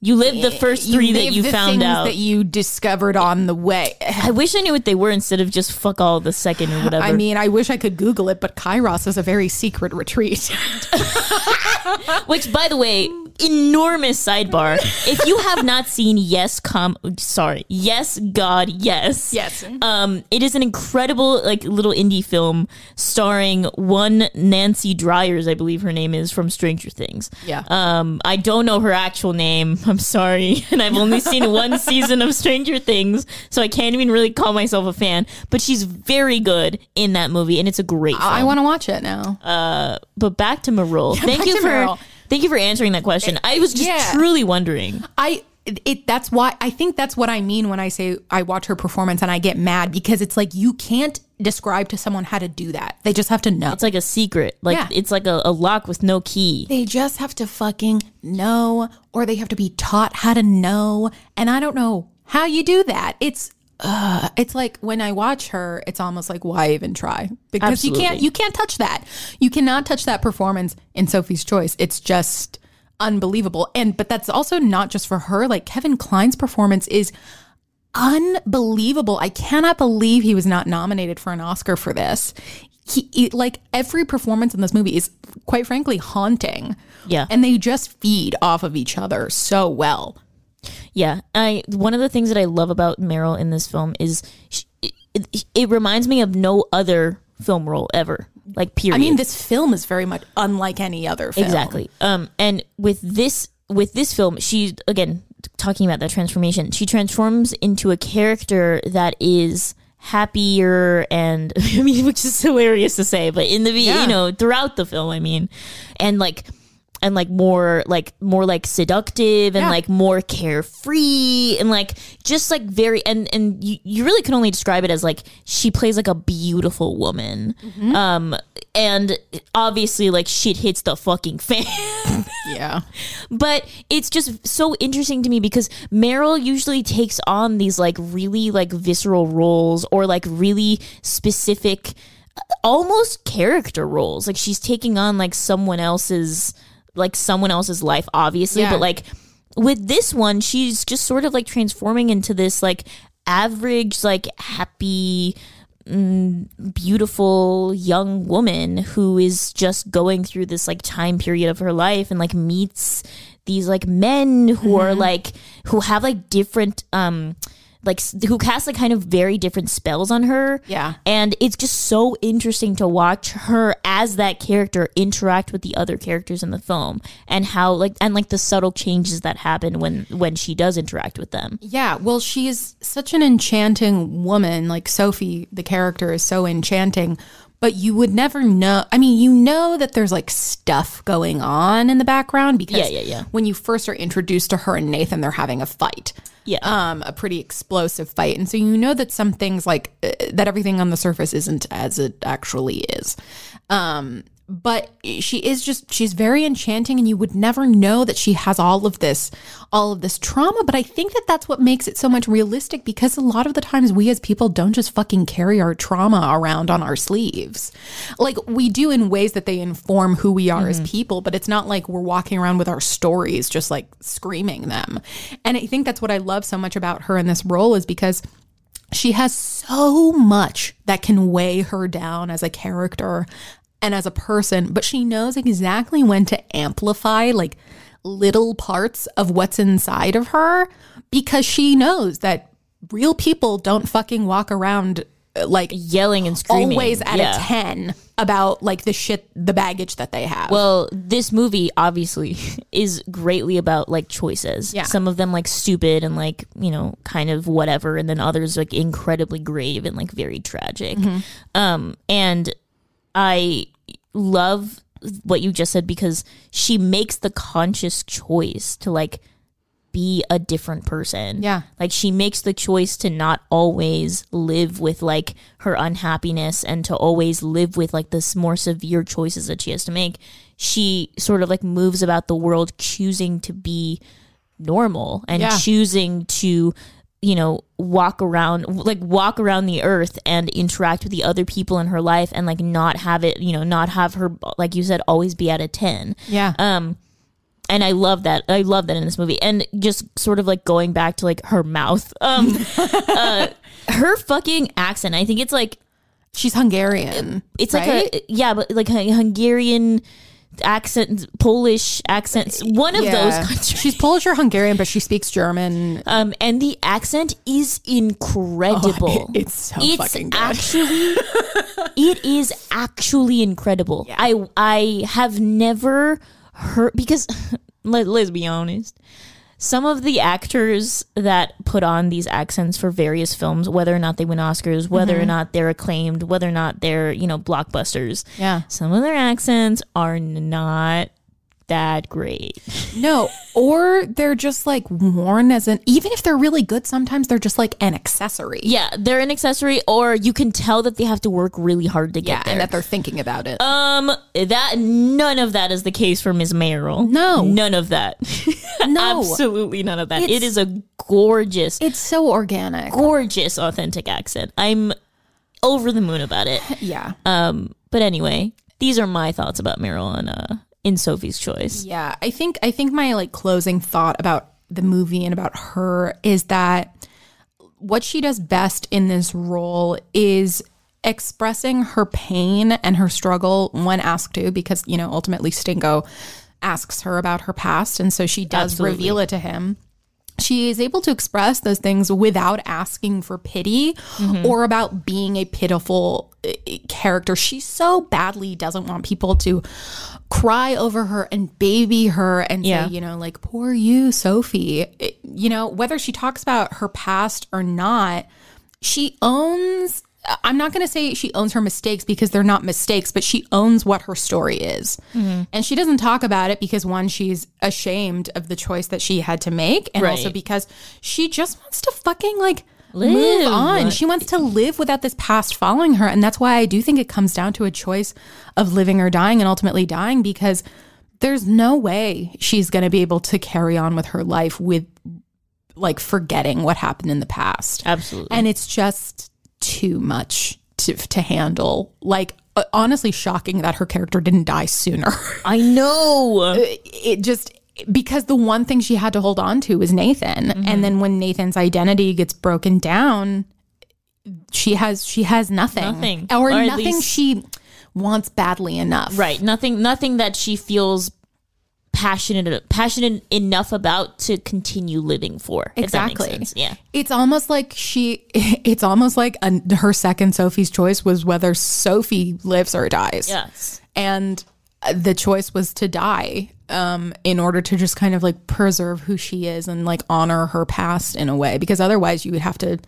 You live the first three that live you the found things out. that you discovered on the way. I wish I knew what they were instead of just fuck all the second or whatever. I mean, I wish I could Google it, but Kairos is a very secret retreat. [laughs] Which, by the way, enormous sidebar. if you have not seen Yes, com, sorry, Yes, God, Yes, Yes. um, it is an incredible like little indie film starring one Nancy Dryers, I believe her name is from Stranger Things. Yeah. Um, I don't know her actual name. I'm sorry, [laughs] and I've only seen one [laughs] season of Stranger Things, so I can't even really call myself a fan. But she's very good in that movie, and it's a great. Film. I want to watch it now. Uh, but back to Marul. [laughs] thank back you for Meryl. thank you for answering that question. I was just yeah. truly wondering. I it that's why I think that's what I mean when I say I watch her performance and I get mad because it's like you can't describe to someone how to do that. They just have to know. It's like a secret. Like Yeah. it's like a, a lock with no key. they just have to fucking know or they have to be taught how to know and I don't know how you do that. It's uh, it's like when I watch her, it's almost like why even try? Because you can't you can't touch that. You cannot touch that performance in Sophie's Choice. It's just unbelievable. And but that's also not just for her. Like Kevin Kline's performance is unbelievable. I cannot believe he was not nominated for an Oscar for this. He, he- like every performance in this movie is quite frankly haunting. Yeah. And they just feed off of each other so well. Yeah, I one of the things that I love about Meryl in this film is sh it, it, it reminds me of no other film role ever. Like period. I mean, this film is very much unlike any other film. Exactly. Um, and with this with this film, she again talking about that transformation. She transforms into a character that is happier and [laughs] I mean, which is hilarious to say, but in the Yeah. you know throughout the film, I mean, and like and like more like more like seductive and Yeah. like more carefree and like just like very and and you, you really can only describe it as like she plays like a beautiful woman Mm-hmm. um and obviously like shit hits the fucking fan [laughs] Yeah. but it's just so interesting to me because Meryl usually takes on these like really like visceral roles or like really specific almost character roles like she's taking on like someone else's like someone else's life obviously Yeah. but like with this one she's just sort of like transforming into this like average like happy mm, beautiful young woman who is just going through this like time period of her life and like meets these like men who are like who have like different um like who casts like kind of very different spells on her Yeah. and it's just so interesting to watch her as that character interact with the other characters in the film and how like and like the subtle changes that happen when when she does interact with them Yeah, well, she's such an enchanting woman. Like Sophie, the character is so enchanting, but you would never know. I mean, you know that there's like stuff going on in the background because Yeah, yeah, yeah. when you first are introduced to her and Nathan, they're having a fight. Yeah. Um, a pretty explosive fight. And so you know that some things like uh, that everything on the surface isn't as it actually is. Um, but she is just she's very enchanting and you would never know that she has all of this all of this trauma but i think that that's what makes it so much realistic because a lot of the times we as people don't just fucking carry our trauma around on our sleeves. Like we do in ways that they inform who we are as mm-hmm. people but it's not like we're walking around with our stories just like screaming them. And i think that's what i love so much about her in this role is because she has so much that can weigh her down as a character and as a person, but she knows exactly when to amplify like little parts of what's inside of her because she knows that real people don't fucking walk around uh, like Yelling and screaming. always at Yeah. a 10 about like the shit, the baggage that they have. Well, this movie obviously [laughs] is greatly about like choices. Yeah. Some of them like stupid and like, you know, kind of whatever, and then others like incredibly grave and like very tragic. Mm-hmm. Um, and I love what you just said because she makes the conscious choice to like be a different person. Yeah. Like she makes the choice to not always live with like her unhappiness and to always live with like this more severe choices that she has to make. She sort of like moves about the world choosing to be normal and Yeah. choosing to you know walk around like walk around the earth and interact with the other people in her life and like not have it you know not have her like you said always be at a 10 yeah. um and I love that. I love that in this movie. And just sort of like going back to like her mouth. Um [laughs] uh her fucking accent. I think it's like She's Hungarian. it's right? like a yeah, but like a Hungarian accent, Polish accents. One of those countries. She's Polish or Hungarian, but she speaks German. Um and the accent is incredible. [laughs] It's so it's fucking good. actually [laughs] it is actually incredible. I I have never heard because [laughs] let, let's be honest. Some of the actors that put on these accents for various films, whether or not they win Oscars, whether Mm-hmm. or not they're acclaimed, whether or not they're, you know, blockbusters. Yeah. Some of their accents are not that great. No, or they're just like worn as an, even if they're really good, sometimes they're just like an accessory. Yeah, they're an accessory or you can tell that they have to work really hard to Yeah, get there. and that they're thinking about it. Um, that none of that is the case for Ms. Mayoral. No. none of that. [laughs] no, Absolutely none of that. It's- it is a gorgeous, it's so organic. gorgeous, authentic accent. I'm over the moon about it. [laughs] Yeah. Um, but anyway, these are my thoughts about Meryl and uh, in Sophie's Choice. Yeah, I think I think my like closing thought about the movie and about her is that what she does best in this role is expressing her pain and her struggle when asked to because you know ultimately Stingo asks her about her past and so she does Absolutely. reveal it to him she is able to express those things without asking for pity or about being a pitiful uh, character. She so badly doesn't want people to cry over her and baby her and Yeah. say, you know, like, poor you, Sophie. It- you know, whether she talks about her past or not, she owns. I'm not going to say she owns her mistakes because they're not mistakes, but she owns what her story is. Mm-hmm. And she doesn't talk about it because one, she's ashamed of the choice that she had to make. And also because she just wants to fucking like Live. move on. She wants to live without this past following her. And that's why I do think it comes down to a choice of living or dying and ultimately dying because there's no way she's going to be able to carry on with her life with like forgetting what happened in the past. Absolutely. And it's just too much to, to handle. Like, uh, honestly, shocking that her character didn't die sooner. [laughs] I know. it just because the one thing she had to hold on to was Nathan. And then when Nathan's identity gets broken down, she has she has nothing. Nothing. Or, Or nothing least- she wants badly enough. Right. Nothing nothing that she feels passionate passionate enough about to continue living for. if that makes Exactly. Yeah. It's almost like she [laughs] it's almost like an her second Sophie's choice was whether Sophie lives or dies. Yes. and uh, the choice was to die um, in order to just kind of like preserve who she is and like honor her past in a way because otherwise you would have to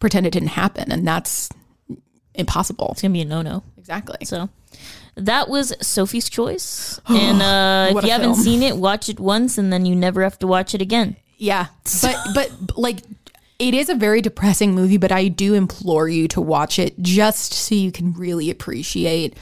pretend it didn't happen and that's impossible It's gonna be a no no. exactly So that was Sophie's choice. And [gasps] uh, if you haven't film. seen it, watch it once and then you never have to watch it again. yeah [laughs] but but like it is a very depressing movie but i do implore you to watch it just so you can really appreciate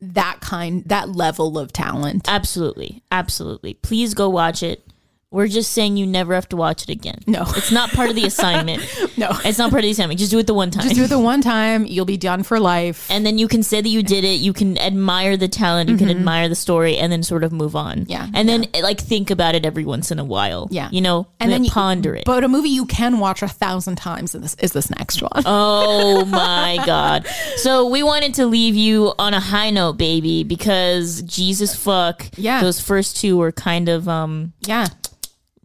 that kind, that level of talent. Absolutely. Absolutely. Please go watch it. We're just saying you never have to watch it again. No. It's not part of the assignment. [laughs] No. It's not part of the assignment. Just do it the one time. Just do it the one time. You'll be done for life. and then you can say that you did it. You can admire the talent. You can admire the story, and then sort of move on. Mm-hmm. Yeah. and then like think about it every once in a while. Yeah. you know, and then you, ponder it. But a movie you can watch a thousand times is this, is this next one. Oh [laughs] my God. So we wanted to leave you on a high note, baby, because Jesus fuck. Yeah. Those first two were kind of um yeah.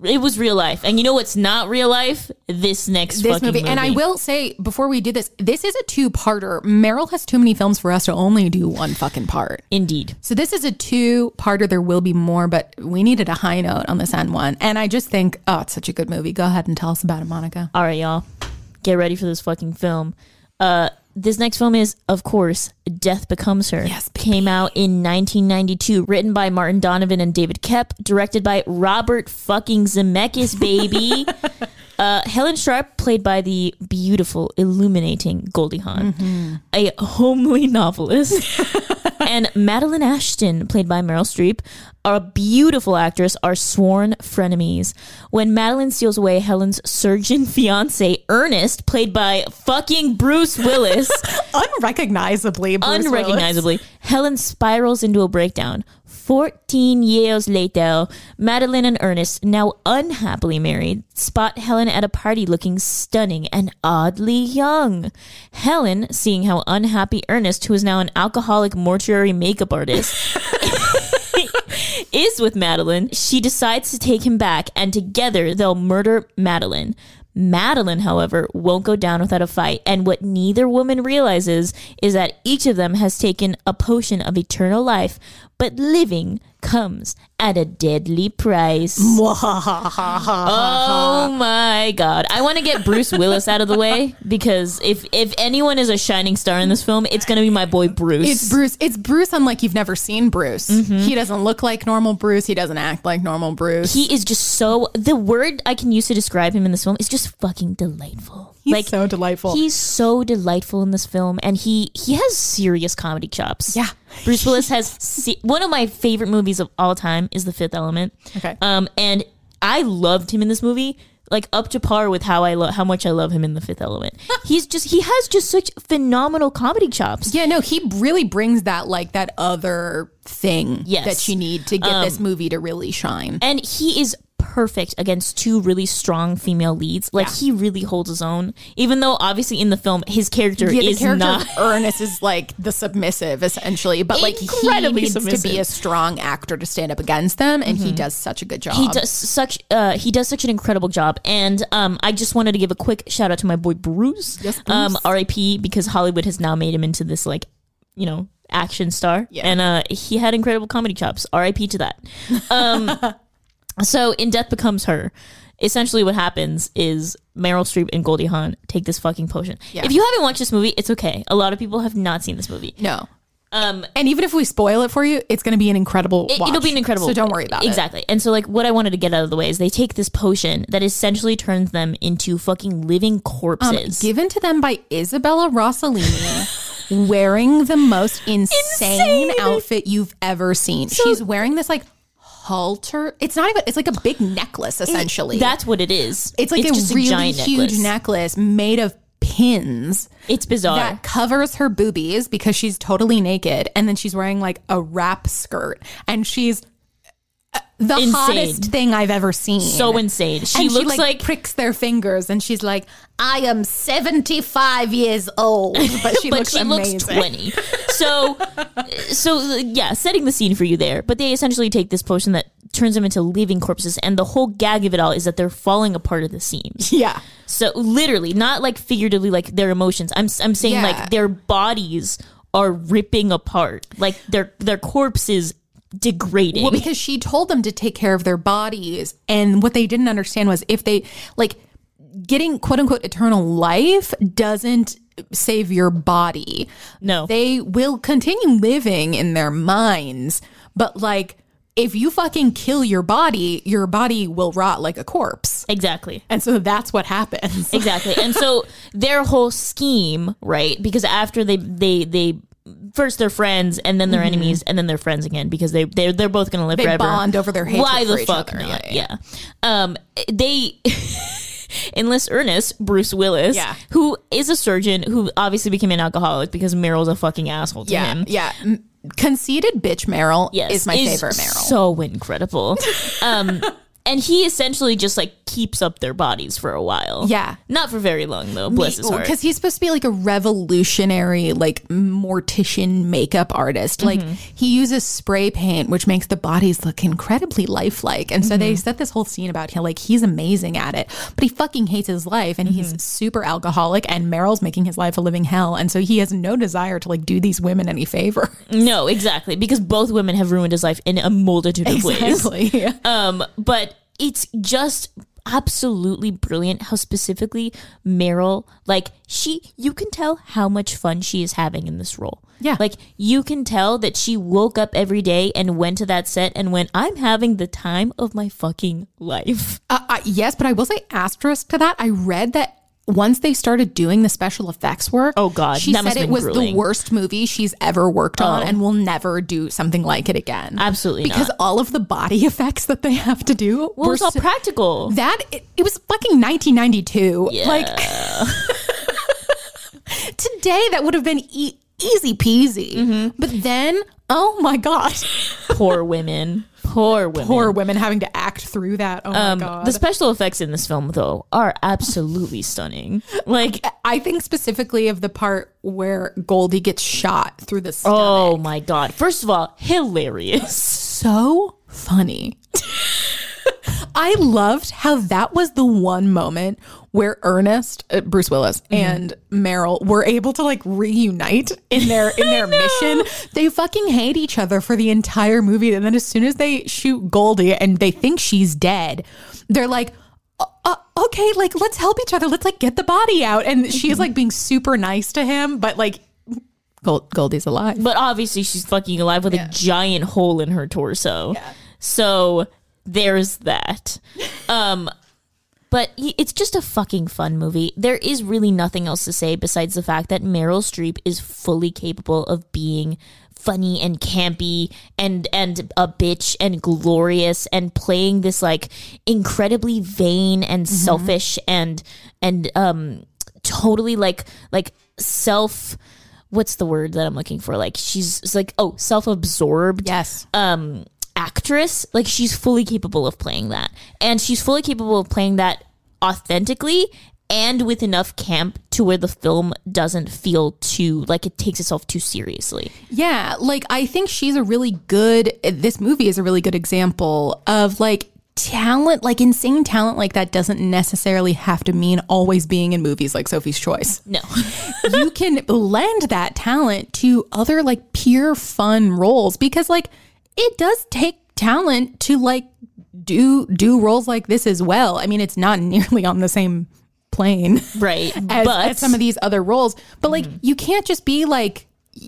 It was real life. And you know what's not real life? This next This fucking movie. And I will say before we do this, this is a two parter. Meryl has too many films for us to only do one fucking part. Indeed. So this is a two parter. There will be more, but we needed a high note on this end one. And I just think, oh, it's such a good movie. Go ahead and tell us about it, Monica. All right, y'all. Get ready for this fucking film. Uh this next film is, of course, Death Becomes Her. Yes, baby. Came out in 1992, written by Martin Donovan and David Koepp, directed by Robert fucking Zemeckis, baby. [laughs] uh, Helen Sharp, played by the beautiful, illuminating Goldie Hawn, a homely novelist. [laughs] and Madeline Ashton, played by Meryl Streep, a beautiful actress, are sworn frenemies. When Madeline steals away Helen's surgeon fiance, Ernest, played by fucking Bruce Willis, [laughs] Unrecognizably, Bruce Willis. unrecognizably, Helen spirals into a breakdown. 14 years later, Madeline and Ernest, now unhappily married, spot Helen at a party looking stunning and oddly young. Helen, seeing how unhappy Ernest, who is now an alcoholic mortuary makeup artist, [laughs] is with Madeline, she decides to take him back and together they'll murder Madeline. Madeline, however, won't go down without a fight, and what neither woman realizes is that each of them has taken a potion of eternal life, but living comes at a deadly price. [laughs] oh my god. I want to get Bruce Willis out of the way because if if anyone is a shining star in this film, it's going to be my boy Bruce. It's Bruce. It's Bruce unlike you've never seen Bruce. Mm-hmm. He doesn't look like normal Bruce. He doesn't act like normal Bruce. he is just so the word I can use to describe him in this film is just fucking delightful. He's so delightful. He's so delightful in this film, and he he has serious comedy chops. Yeah. Bruce Willis has se- one of my favorite movies of all time is The Fifth Element. Okay. um, and I loved him in this movie. Like up to par with how I love how much I love him in The Fifth Element. [laughs] He's just he has just such phenomenal comedy chops. yeah, no, he really brings that like that other thing Yes. that you need to get this movie to really shine. and he is perfect against two really strong female leads. Like Yeah. he really holds his own, even though obviously in the film his character Yeah, is character not. [laughs] Ernest is like the submissive essentially, but like he needs to be a strong actor to stand up against them, and he does such a good job. He does such uh, he does such an incredible job, and um, I just wanted to give a quick shout out to my boy Bruce. Yes, Um, R.I.P. Because Hollywood has now made him into this like, you know, action star, Yeah. and uh, he had incredible comedy chops. R.I.P. to that. Um, [laughs] so in Death Becomes Her, essentially what happens is Meryl Streep and Goldie Hawn take this fucking potion. Yeah. If you haven't watched this movie, it's okay. A lot of people have not seen this movie. No. Um, And even if we spoil it for you, it's going to be an incredible It- watch. It'll be an incredible. So don't worry about it. exactly. And so, like, what I wanted to get out of the way is they take this potion that essentially turns them into fucking living Um, corpses. given to them by Isabella Rossellini, [laughs] wearing the most insane, outfit you've ever seen. She's wearing this like halter. It's not even. It's like a big necklace essentially. That's what it is. it's like just a really giant huge necklace. necklace made of pins It's bizarre. that covers her boobies because she's totally naked, and then she's wearing like a wrap skirt, and she's the Insane. hottest thing I've ever seen. so insane. She and looks she like, like, pricks their fingers and she's like, I am 75 years old. [laughs] But she but looks she amazing. looks twenty. So, so yeah, setting the scene for you there. But they essentially take this potion that turns them into living corpses, and the whole gag of it all is that they're falling apart at the seams. Yeah. So literally, not like figuratively, like their emotions. I'm I'm saying Yeah. like their bodies are ripping apart, like their their corpses degrading. Well, because she told them to take care of their bodies. And what they didn't understand was if they, like, getting quote unquote eternal life doesn't save your body. no, They will continue living in their minds. But, like, if you fucking kill your body, your body will rot like a corpse. exactly. And so that's what happens. Exactly. And [laughs] so their whole scheme, right? Because after they they they first they're friends and then they're enemies and then they're friends again because they they're, they're both gonna live Mm-hmm. They forever. bond over their hatred Why for the each fuck other. not? Yeah, Yeah, Um, they. [laughs] Enlist Ernest, Bruce Willis, Yeah. who is a surgeon who obviously became an alcoholic because Meryl's a fucking asshole to Yeah, him. yeah. Conceited bitch Meryl Yes, is my is favorite Meryl. So incredible. [laughs] um, and he essentially just like keeps up their bodies for a while. Yeah. not for very long though. Bless his heart. because he's supposed to be like a revolutionary like mortician makeup artist like Mm-hmm. he uses spray paint which makes the bodies look incredibly lifelike and so Mm-hmm. they set this whole scene about him like he's amazing at it but he fucking hates his life and Mm-hmm. he's super alcoholic and meryl's making his life a living hell and so he has no desire to like do these women any favor [laughs] No, exactly. Because both women have ruined his life in a multitude of ways. exactly [laughs] Um, but it's just absolutely brilliant how specifically Meryl, like she, you can tell how much fun she is having in this role. Yeah. Like you can tell that she woke up every day and went to that set and went, I'm having the time of my fucking life. Uh, uh, yes, but I will say asterisk to that. I read that once they started doing the special effects work, Oh, God, she said it was grueling. the worst movie she's ever worked on, Oh. and will never do something like it again. Absolutely because not. all of the body [laughs] effects that they have to do Well, were all so- practical. that it, it was fucking 1992. Yeah. Like [laughs] today, that would have been e- easy peasy, Mm-hmm. but then, oh my god, Poor [laughs] women. Poor women. poor women having to act through that. Oh Um, my god. the special effects in this film, though, are absolutely stunning. Like, I think specifically of the part where Goldie gets shot through the stomach. oh my god! First of all, hilarious. so funny. [laughs] I loved how that was the one moment where Ernest, uh, Bruce Willis, and Meryl were able to like reunite in their in their [laughs] mission. They fucking hate each other for the entire movie, and then as soon as they shoot Goldie and they think she's dead, they're like. "Uh, uh, okay, like let's help each other. Let's like get the body out. And she's like being super nice to him, but like Gold, Goldie's alive. But obviously, she's fucking alive with a giant hole in her torso. So there's that. Um, but it's just a fucking fun movie. There is really nothing else to say besides the fact that Meryl Streep is fully capable of being funny and campy and and a bitch and glorious and playing this like incredibly vain and selfish and and um totally like like self what's the word that I'm looking for like she's like oh self-absorbed Yes. um actress like she's fully capable of playing that. And she's fully capable of playing that authentically and with enough camp to where the film doesn't feel too like it takes itself too seriously. Yeah, like I think she's a really good this movie is a really good example of like talent, like insane talent like that doesn't necessarily have to mean always being in movies like Sophie's Choice. no. [laughs] You can lend that talent to other like pure fun roles because like it does take talent to like do do roles like this as well. I mean, it's not [laughs] nearly on the same plane. right [laughs] as, but as some of these other roles. But like, you can't just be like,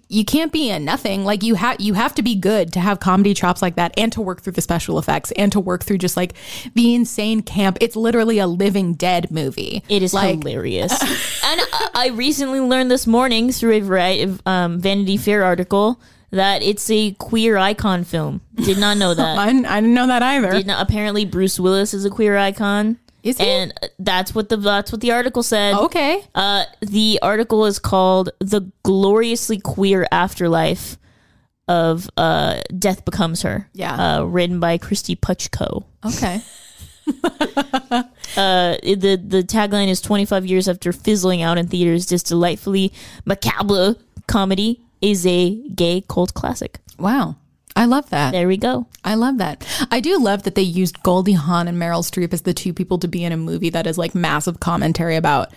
you can't be a nothing. Like you have you have to be good to have comedy chops like that, and to work through the special effects, and to work through just like the insane camp. It's literally a Living Dead movie. It is like hilarious. [laughs] and I- I recently learned this morning through a variety of um, Vanity Fair article that it's a queer icon film. Did not know [laughs] that. I, I didn't know that either. Did not, apparently, Bruce Willis is a queer icon. Is he? And that's what the that's what the article said. okay. Uh, the article is called "The Gloriously Queer Afterlife of uh, Death Becomes Her." Yeah. uh, written by Kristy Puchko. Okay. [laughs] [laughs] Uh, the the tagline is 25 years after fizzling out in theaters, this delightfully macabre comedy is a gay cult classic. Wow. I love that. There we go. I love that. I do love that they used Goldie Hawn and Meryl Streep as the two people to be in a movie that is like massive commentary about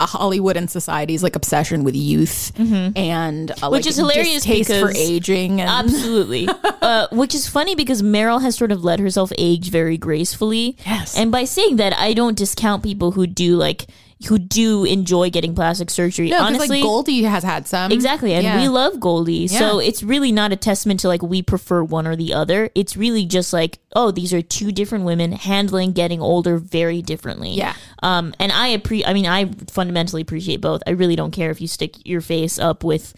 a Hollywood and society's like obsession with youth and uh, Mm-hmm. Which like, is hilarious distaste for aging and Absolutely. [laughs] uh, which is funny because Meryl has sort of let herself age very gracefully. Yes. And by saying that, I don't discount people who do like who do enjoy getting plastic surgery. no, Honestly, like Goldie has had some Exactly. And Yeah. we love Goldie. So it's really not a testament to like we prefer one or the other. It's really just like, oh, these are two different women handling getting older very differently. Yeah. Um and I appreciate. I mean I fundamentally appreciate both. I really don't care if you stick your face up with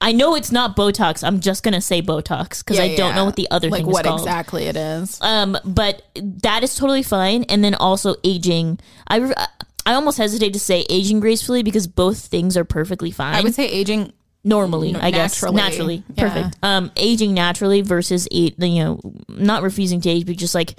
I know it's not Botox. I'm just gonna say Botox because I don't know what the other like thing is what called. exactly it is. Um, but that is totally fine. And then also aging. I I almost hesitate to say aging gracefully because both things are perfectly fine. I would say aging normally, I guess naturally. naturally, Yeah. perfect. Um, aging naturally versus you know, not refusing to age, but just like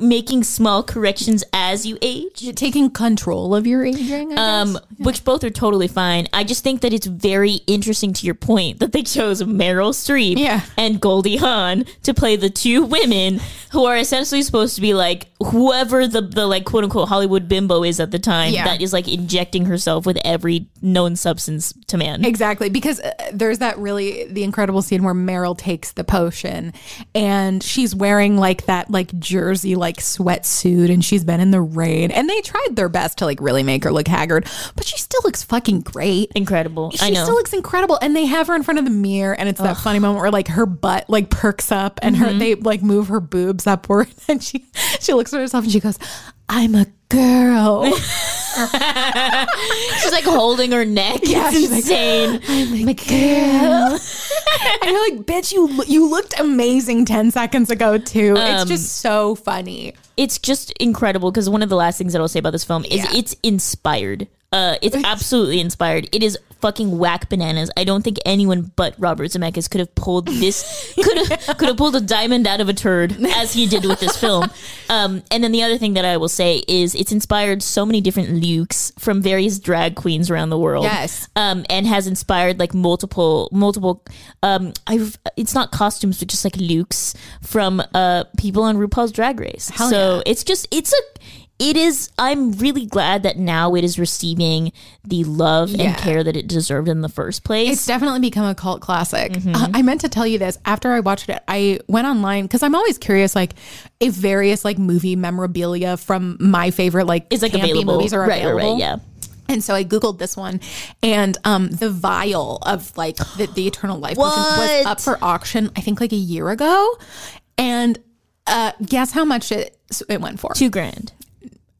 making small corrections as you age. Taking control of your aging. Um, guess. which both are totally fine. I just think that it's very interesting to your point that they chose Meryl Streep Yeah. and Goldie Hawn to play the two women who are essentially supposed to be like whoever the, the like quote unquote Hollywood bimbo is at the time Yeah. that is like injecting herself with every known substance to man. Exactly, because uh, there's that really the incredible scene where Meryl takes the potion, and she's wearing like that like jersey like sweatsuit, and she's been in the rain, and they tried their best to like really make her look haggard, but she still looks fucking great. Incredible. She I know. still looks incredible, and they have her in front of the mirror, and it's that funny moment where like her butt like perks up, and Mm-hmm. her they like move her boobs upward, [laughs] and she she looks at herself and she goes, "I'm a girl." [laughs] [laughs] She's like holding her neck. Yeah, it's she's like, insane. I'm a girl. [laughs] and you're like, bitch, you you looked amazing 10 seconds ago, too. it's Um, just so funny. it's just incredible because one of the last things that I'll say about this film is Yeah. it's inspired. Uh, it's [laughs] absolutely inspired. It is fucking whack bananas. I don't think anyone but Robert Zemeckis could have pulled this could have [laughs] could have pulled a diamond out of a turd as he did with this film. Um, and then the other thing that I will say is it's inspired so many different looks from various drag queens around the world. Yes. Um, and has inspired like multiple multiple um I've it's not costumes but just like looks from uh people on RuPaul's Drag Race. so yeah. it's just it's a it is i'm really glad that now it is receiving the love Yeah. and care that it deserved in the first place It's definitely become a cult classic. Mm-hmm. Uh, I meant to tell you this after I watched it. I went online because I'm always curious, like if various like movie memorabilia from my favorite like it's like available movies are right, right available. right yeah And so I googled this one, and um, the vial of like the, the Eternal Life was up for auction. I think like a year ago, and uh, guess how much it it went for? two grand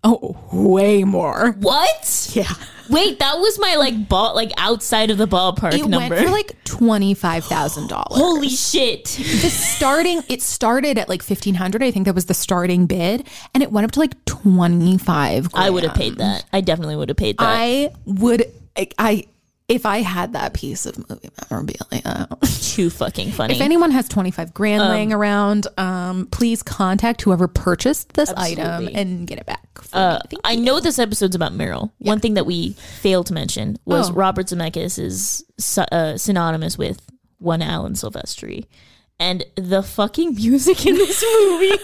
Oh, way more. what? Yeah, wait that was my like ball like outside of the ballpark it number went for like twenty five thousand dollars. [gasps] holy shit. The starting it started at like 1500 i think that was the starting bid and it went up to like 25 i would have paid that. I definitely would have paid that. I would I, I if i had that piece of movie memorabilia. Too fucking [laughs] funny. If anyone has 25 grand laying around um please contact whoever purchased this item and get it back Uh, I know this episode's about Meryl. One thing that we failed to mention was Oh. Robert Zemeckis is uh, synonymous with one Alan Silvestri. And the fucking [laughs] music in this movie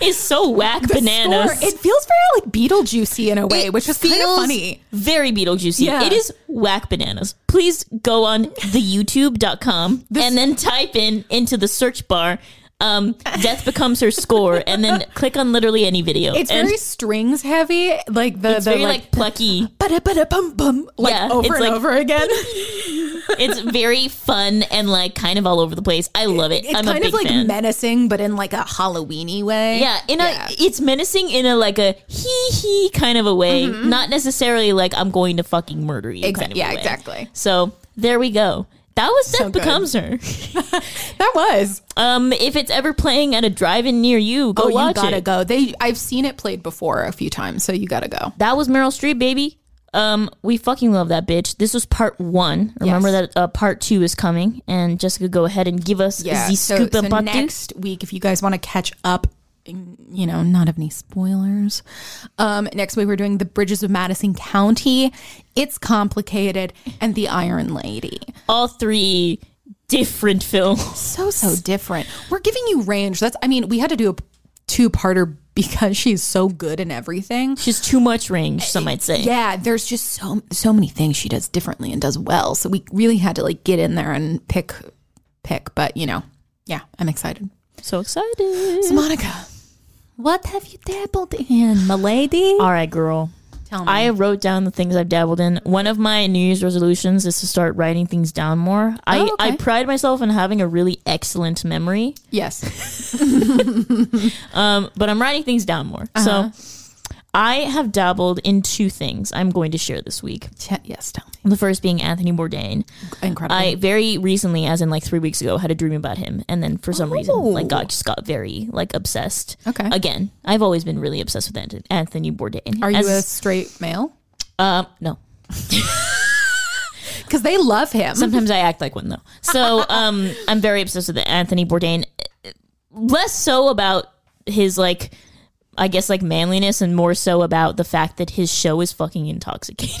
[laughs] is so whack The bananas. score, it feels very like Beetlejuicy in a way, It which is kind of funny. Very Beetlejuicy. Yeah. It is whack bananas. Please go on the [laughs] youtube.com and then type in into the search bar um, Death Becomes Her score and then [laughs] click on literally any video. It's and very strings heavy, like the it's the very like, like plucky. ba-da-ba-da-bum bum, like Yeah, over it's and like- over again. [laughs] it's very fun and like kind of all over the place. I love it. It's I'm kind a big of like fan. menacing, but in like a Halloweeny way. yeah, in Yeah. a it's menacing in a like a hee hee kind of a way, not necessarily like I'm going to fucking murder you. Exa- kind of Mm-hmm. yeah, exactly. So there we go. That was Death good. Becomes Her. [laughs] that was. Um, if it's ever playing at a drive-in near you, go oh, you gotta it. go. They, I've seen it played before a few times, so you gotta go. That was Meryl Streep, baby. Um, we fucking love that bitch. This was part one. Remember Yes. that uh, part two is coming, and Jessica, go ahead and give us the so, scoop so next week, if you guys want to catch up, you know, not have any spoilers. Um, next week we're doing the Bridges of Madison County. It's complicated, and the Iron Lady. All three different films. So so different. We're giving you range. That's. I mean, we had to do a two-parter because she's so good in everything. She's too much range, some might say. Yeah, there's just so so many things she does differently and does well. So we really had to like get in there and pick pick. But you know, yeah, I'm excited. So excited. So Monica, what have you dabbled in, my lady? All right, girl. Tell me. I wrote down the things I've dabbled in. One of my New Year's resolutions is to start writing things down more. I, Oh, okay. I pride myself in having a really excellent memory, yes. [laughs] um, but I'm writing things down more. Uh-huh. So I have dabbled in two things I'm going to share this week. Yes. Tell me. The first being Anthony Bourdain. Incredible. I very recently, as in like three weeks ago, had a dream about him, and then for some reason, like got just got very like obsessed. Okay. Again, I've always been really obsessed with Anthony Bourdain. Are you As- a straight male? Um, no. [laughs] Because they love him. Sometimes I act like one though. So [laughs] um, I'm very obsessed with Anthony Bourdain. Less so about his like, I guess like manliness, and more so about the fact that his show is fucking intoxicating.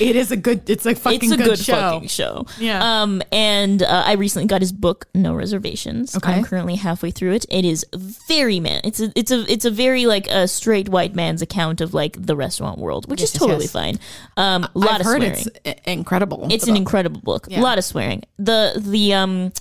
it is a good. It's a fucking good. it's a good, show. fucking show. Yeah. Um, and uh, I recently got his book, No Reservations. Okay. I'm currently halfway through it. It is very man. It's a it's a it's a very like a straight white man's account of like the restaurant world, which Yes, is totally yes. fine. Um, a lot I've of heard swearing. it's incredible. It's an book. incredible book. Yeah. A lot of swearing. The the um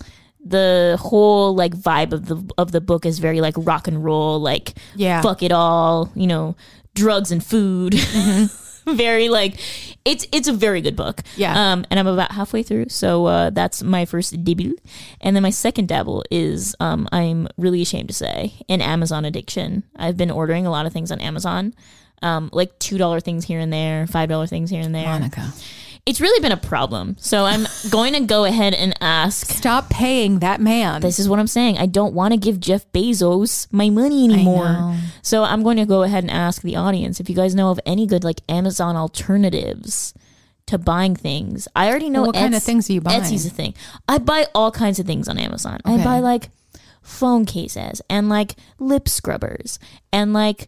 the whole like vibe of the of the book is very like rock and roll, like Yeah. fuck it all, you know, drugs and food. Mm-hmm. [laughs] very like it's it's a very good book. Yeah. Um and I'm about halfway through. So uh that's my first debut. And then my second dabble is um I'm really ashamed to say an Amazon addiction. I've been ordering a lot of things on Amazon. Um, like two dollar things here and there, five dollar things here and there Monica. It's really been a problem. So I'm [laughs] going to go ahead and ask. Stop paying that man. This is what I'm saying. I don't want to give Jeff Bezos my money anymore. So I'm going to go ahead and ask the audience if you guys know of any good like Amazon alternatives to buying things. I already know Well, what kind of things do you buy? Etsy's a thing. I buy all kinds of things on Amazon. I buy like phone cases and like lip scrubbers and like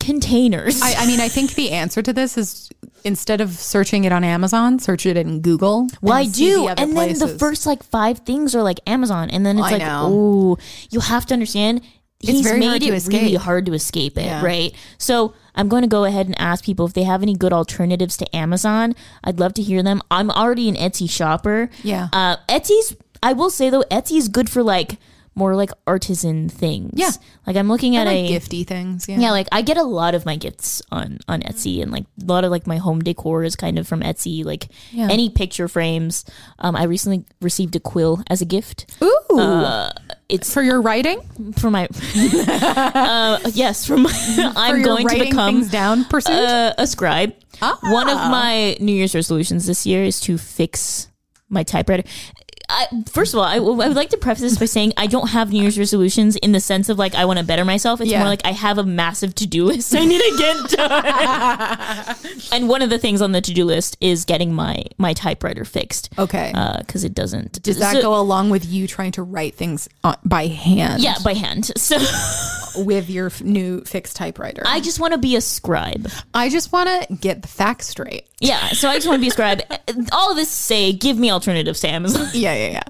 containers. I, I mean, I think the answer to this is instead of searching it on Amazon, search it in Google. Well, I do. the and then the first like five things are like Amazon. And then it's I like, oh, you have to understand. He's very made hard it to really escape. hard to escape it, Yeah. right? So I'm going to go ahead and ask people if they have any good alternatives to Amazon. I'd love to hear them. I'm already an Etsy shopper. Yeah. Uh, Etsy's, I will say though, Etsy's good for like more like artisan things. Yeah. Like I'm looking at like a gifty things. Yeah. yeah, like I get a lot of my gifts on on Etsy, and like a lot of like my home decor is kind of from Etsy. Like Yeah. any picture frames. Um, I recently received a quill as a gift. Ooh. Uh, it's for your writing? for my. [laughs] uh, yes, from my, [laughs] I'm going to become down pursuit? uh, a scribe. Ah. One of my New Year's resolutions this year is to fix my typewriter. I, first of all, I, w- I would like to preface this by saying I don't have New Year's resolutions in the sense of like I want to better myself. It's Yeah. more like I have a massive to do list [laughs] I need to get done. [laughs] and one of the things on the to do list is getting my my typewriter fixed. okay. Uh, because it doesn't. Does that so- go along with you trying to write things on, by hand? Yeah, by hand. So [laughs] with your f- new fixed typewriter. I just want to be a scribe. I just want to get the facts straight. Yeah, so I just want to be a scribe. All this to say, give me alternatives [laughs] to Amazon. Yeah, yeah, yeah.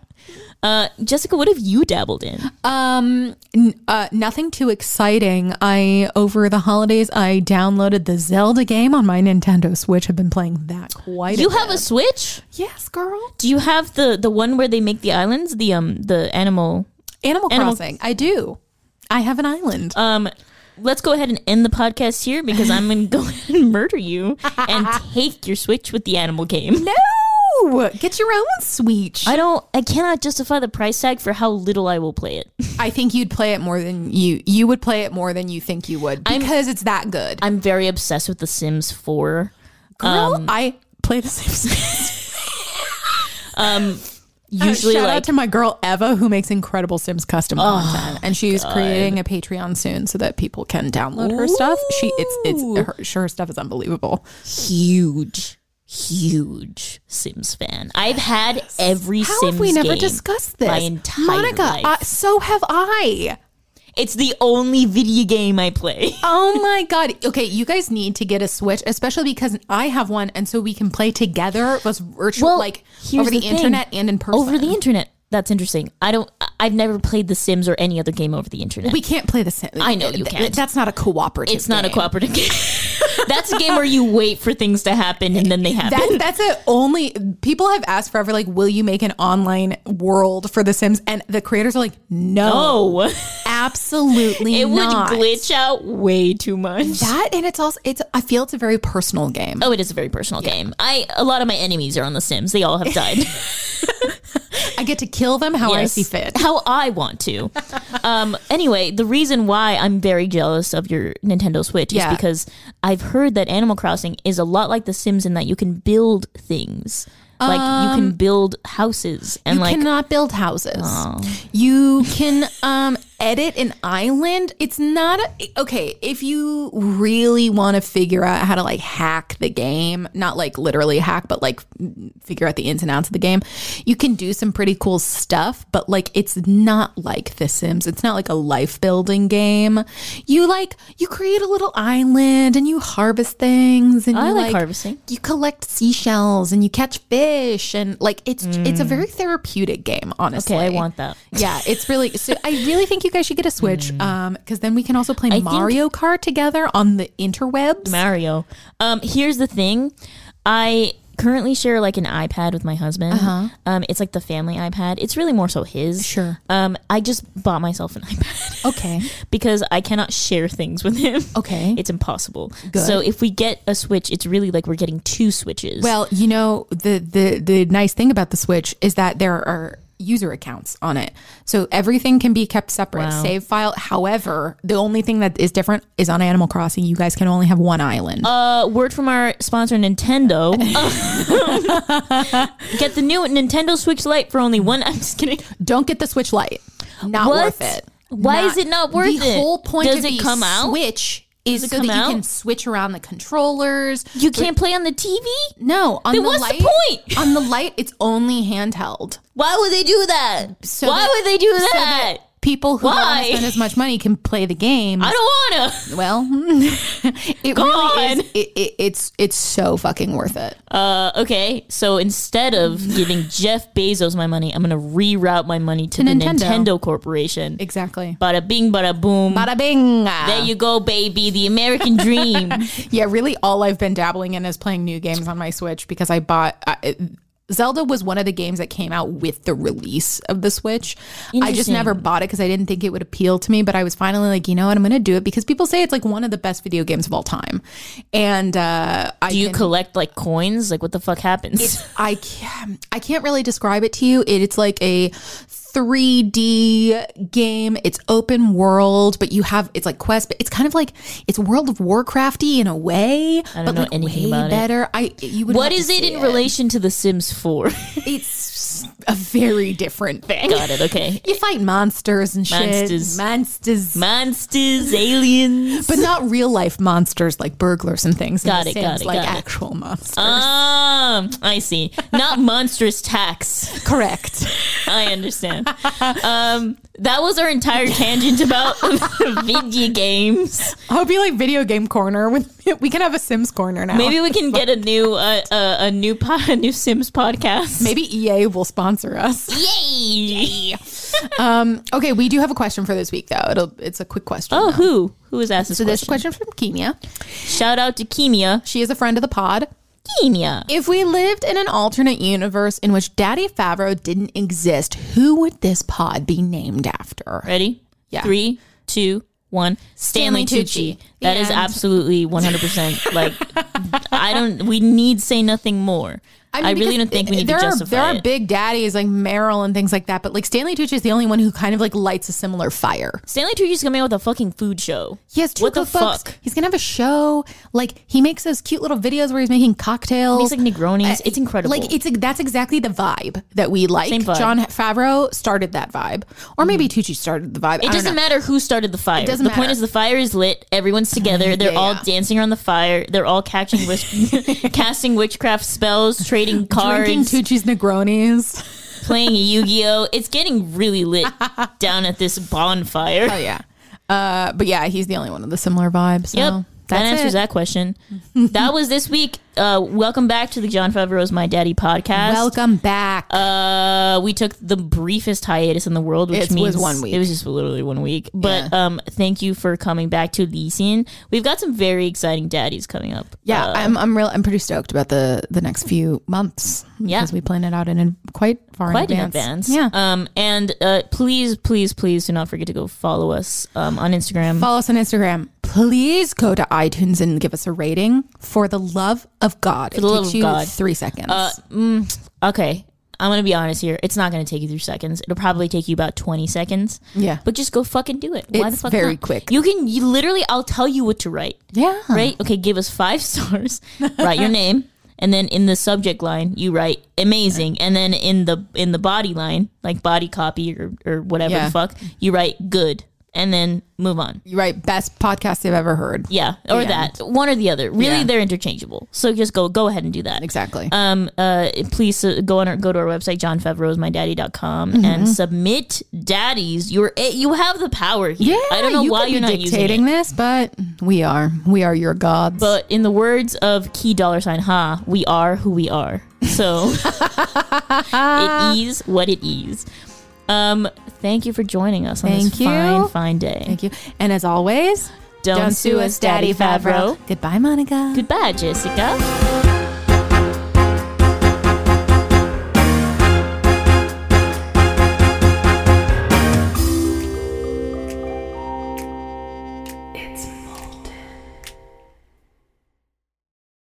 Uh, Jessica, what have you dabbled in? Um, n- uh, nothing too exciting. I over the holidays I downloaded the Zelda game on my Nintendo Switch. I've been playing that quite. A bit. Do you a have bit. a Switch? yes, girl. Do you have the the one where they make the islands? The um the animal. Animal Animal- Crossing. I do. I have an island. Um, let's go ahead and end the podcast here because I'm gonna go [laughs] ahead and murder you and [laughs] take your Switch with the animal game. no, get your own Switch. I don't. I cannot justify the price tag for how little I will play it. I think you'd play it more than you. You would play it more than you think you would because it's that good. I'm very obsessed with The Sims 4. Girl, um, I play the Sims. [laughs] Um, Uh, usually, shout like out to my girl Eva who makes incredible Sims custom oh content, and she's creating a Patreon soon so that people can download her stuff. She it's it's her, her stuff is unbelievable. huge, huge Sims fan. I've had every How Sims have we never discussed this, my entire Monica? life. I, so have I. it's the only video game I play. [laughs] Oh my god! Okay, you guys need to get a Switch, especially because I have one, and so we can play together, was virtual, Well, like over the, the internet and in person. Over the internet. That's interesting. I don't. I've never played The Sims or any other game over the internet. we can't play the Sims. I know you can't. That's not a cooperative. Game. It's not a cooperative game. [laughs] That's a game where you wait for things to happen and then they happen. That, that's it. Only people have asked forever, like, will you make an online world for The Sims? And the creators are like, no, oh, [laughs] absolutely it would glitch out way too much. That and it's also it's. I feel it's a very personal game. Oh, it is a very personal game. I a lot of my enemies are on The Sims. They all have died. [laughs] I get to kill them how I see fit. How I want to. um, anyway, the reason why I'm very jealous of your Nintendo Switch Yeah. is because I've heard that Animal Crossing is a lot like The Sims in that you can build things. Like you can build houses and you like cannot build houses. You can um edit an island. It's not a, okay if you really want to figure out how to like hack the game, not like literally hack, but like figure out the ins and outs of the game. You can do some pretty cool stuff, but like it's not like The Sims. It's not like a life building game. You like you create a little island and you harvest things and I you like harvesting. you collect seashells and you catch fish and like it's it's a mm. very therapeutic game honestly okay, I want that. yeah it's really so i really think you guys should get a switch um because then we can also play think- mario kart together on the interwebs Mario. Um, here's the thing. I currently share like an iPad with my husband. Um, it's like the family iPad. It's really more so his. Sure. Um, I just bought myself an [laughs] iPad. okay because I cannot share things with him. Okay. [laughs] It's impossible. Good. So if we get a Switch, it's really like we're getting two Switches. well you know the the the nice thing about the switch is that there are user accounts on it so everything can be kept separate Wow. save file however the only thing that is different is on animal crossing you guys can only have one island uh, word from our sponsor, Nintendo. [laughs] [laughs] get the new Nintendo Switch Lite for only one. [laughs] I'm just kidding. Don't get the Switch Lite. Not What? worth it. Why is it not worth the it? The whole point Does of it the come out? Is so that you out? can switch around the controllers. You can't play on the TV. No, on Then the what's the light. point? On the light, it's only handheld. Why would they do that? So Why that- would they do so that? People who don't want to spend as much money can play the game. I don't wanna. well, [laughs] it Go really on. is. It, it, it's it's so fucking worth it. Uh, okay, so instead of giving Jeff Bezos my money, I'm gonna reroute my money to, To the Nintendo. Nintendo Corporation. Exactly. Bada bing, bada boom. Bada bing. There you go, baby. The American dream. [laughs] Yeah, really, all I've been dabbling in is playing new games on my Switch because I bought. Uh, Zelda was one of the games that came out with the release of the Switch. I just never bought it because I didn't think it would appeal to me, but I was finally like, you know what, I'm going to do it because people say it's like one of the best video games of all time. And uh, I Do you can- collect like coins? Like, what the fuck happens? I can't, I can't really describe it to you. It, it's like a 3D game. It's open world, but you have it's like quest. But it's kind of like it's World of Warcrafty in a way, don't but know like anything way about it. better. I you would. what is it in relation to The Sims 4? It's [laughs] a very different thing. Got it. Okay. You fight monsters and shit. Monsters. monsters. Monsters, aliens. but not real life monsters like burglars and things. in Got The it, got it, Like got it. actual monsters. Um, I see. Not monstrous tax. Correct. [laughs] I understand. Um, that was our entire tangent about [laughs] video games. I hope you like video game corner. With [laughs] we can have a Sims corner now. Maybe we can [laughs] get a new uh, uh, a new po- [laughs] a new Sims podcast. Maybe EA will sponsor us. Yay! Um, okay, we do have a question for this week, though. It'll it's a quick question. Oh, who who was asked this so this question? question from Kimia. Shout out to Kimia. She is a friend of the pod. Kimia. If we lived in an alternate universe in which Daddy Favreau didn't exist, who would this pod be named after? Ready? Yeah. Three, two, one. Stanley, Stanley Tucci. Tucci. That The is absolutely one hundred percent. Like, [laughs] I don't. We need say nothing more. I, mean, really don't think we need there to are, justify There are big daddies like Meryl and things like that, but like Stanley Tucci is the only one who kind of like lights a similar fire. Stanley Tucci's coming out with a fucking food show. He has two What the fuck? He's gonna have a show. Like he makes those cute little videos where he's making cocktails. Makes like Negronis. Uh, it's incredible. Like it's that's exactly the vibe that we like. Same vibe. Jon Favreau started that vibe, or maybe mm. Tucci started the vibe. It doesn't matter who started the fire. doesn't the point is the fire is lit. Everyone's together. [laughs] They're Yeah, all yeah. dancing around the fire. They're all catching witch- [laughs] [laughs] casting witchcraft spells, trading cards, Drinking Tucci's Negronis. [laughs] playing Yu-Gi-Oh. It's getting really lit [laughs] down at this bonfire. Oh yeah. Uh, but yeah, he's the only one with the similar vibe. So Yep. That answers it. that question. that was this week. Uh, welcome back to the Jon Favreau's My Daddy podcast. Welcome back. Uh, we took the briefest hiatus in the world, which It was means one week. It was just literally one week. But um, thank you for coming back to listen. We've got some very exciting daddies coming up. yeah, Uh, I'm I'm real I'm pretty stoked about the the next few months. Yeah. because we plan it out in a, quite far quite in in advance. advance. Yeah. Um, and uh, please, please, please do not forget to go follow us um, on Instagram. Follow us on Instagram. Please go to iTunes and give us a rating. For the love of God, the it love takes of you God. three seconds. Uh, mm, okay. I'm gonna be honest here. It's not gonna take you three seconds. It'll probably take you about 20 seconds. Yeah. But just go fucking do it. Why the It's fuck very not? quick. You can you literally I'll tell you what to write. Yeah. Right? Okay, give us five [laughs] stars. write your name. And then in the subject line, you write amazing. And then in the in the body line, like body copy or, or whatever Yeah. the fuck, you write good. And then move on. You write best podcast I've ever heard. Yeah. Or The that. One or the other. Really Yeah. they're interchangeable. So just go go ahead and do that. Exactly. Um, uh, please uh, go on our, go to our website, johnfavreauismydaddy.com Mm-hmm. and submit daddies. You're, eh, you have the power here. yeah. I don't know you why could you're be not using dictating it. this, but we are. We are your gods. But in the words of key dollar sign ha, we are who we are. So [laughs] it is what it is. Um, thank you for joining us on Thank this you. fine, fine day. Thank you. And as always, Don't, sue us, Daddy Favreau. Goodbye, Monica. Goodbye, Jessica.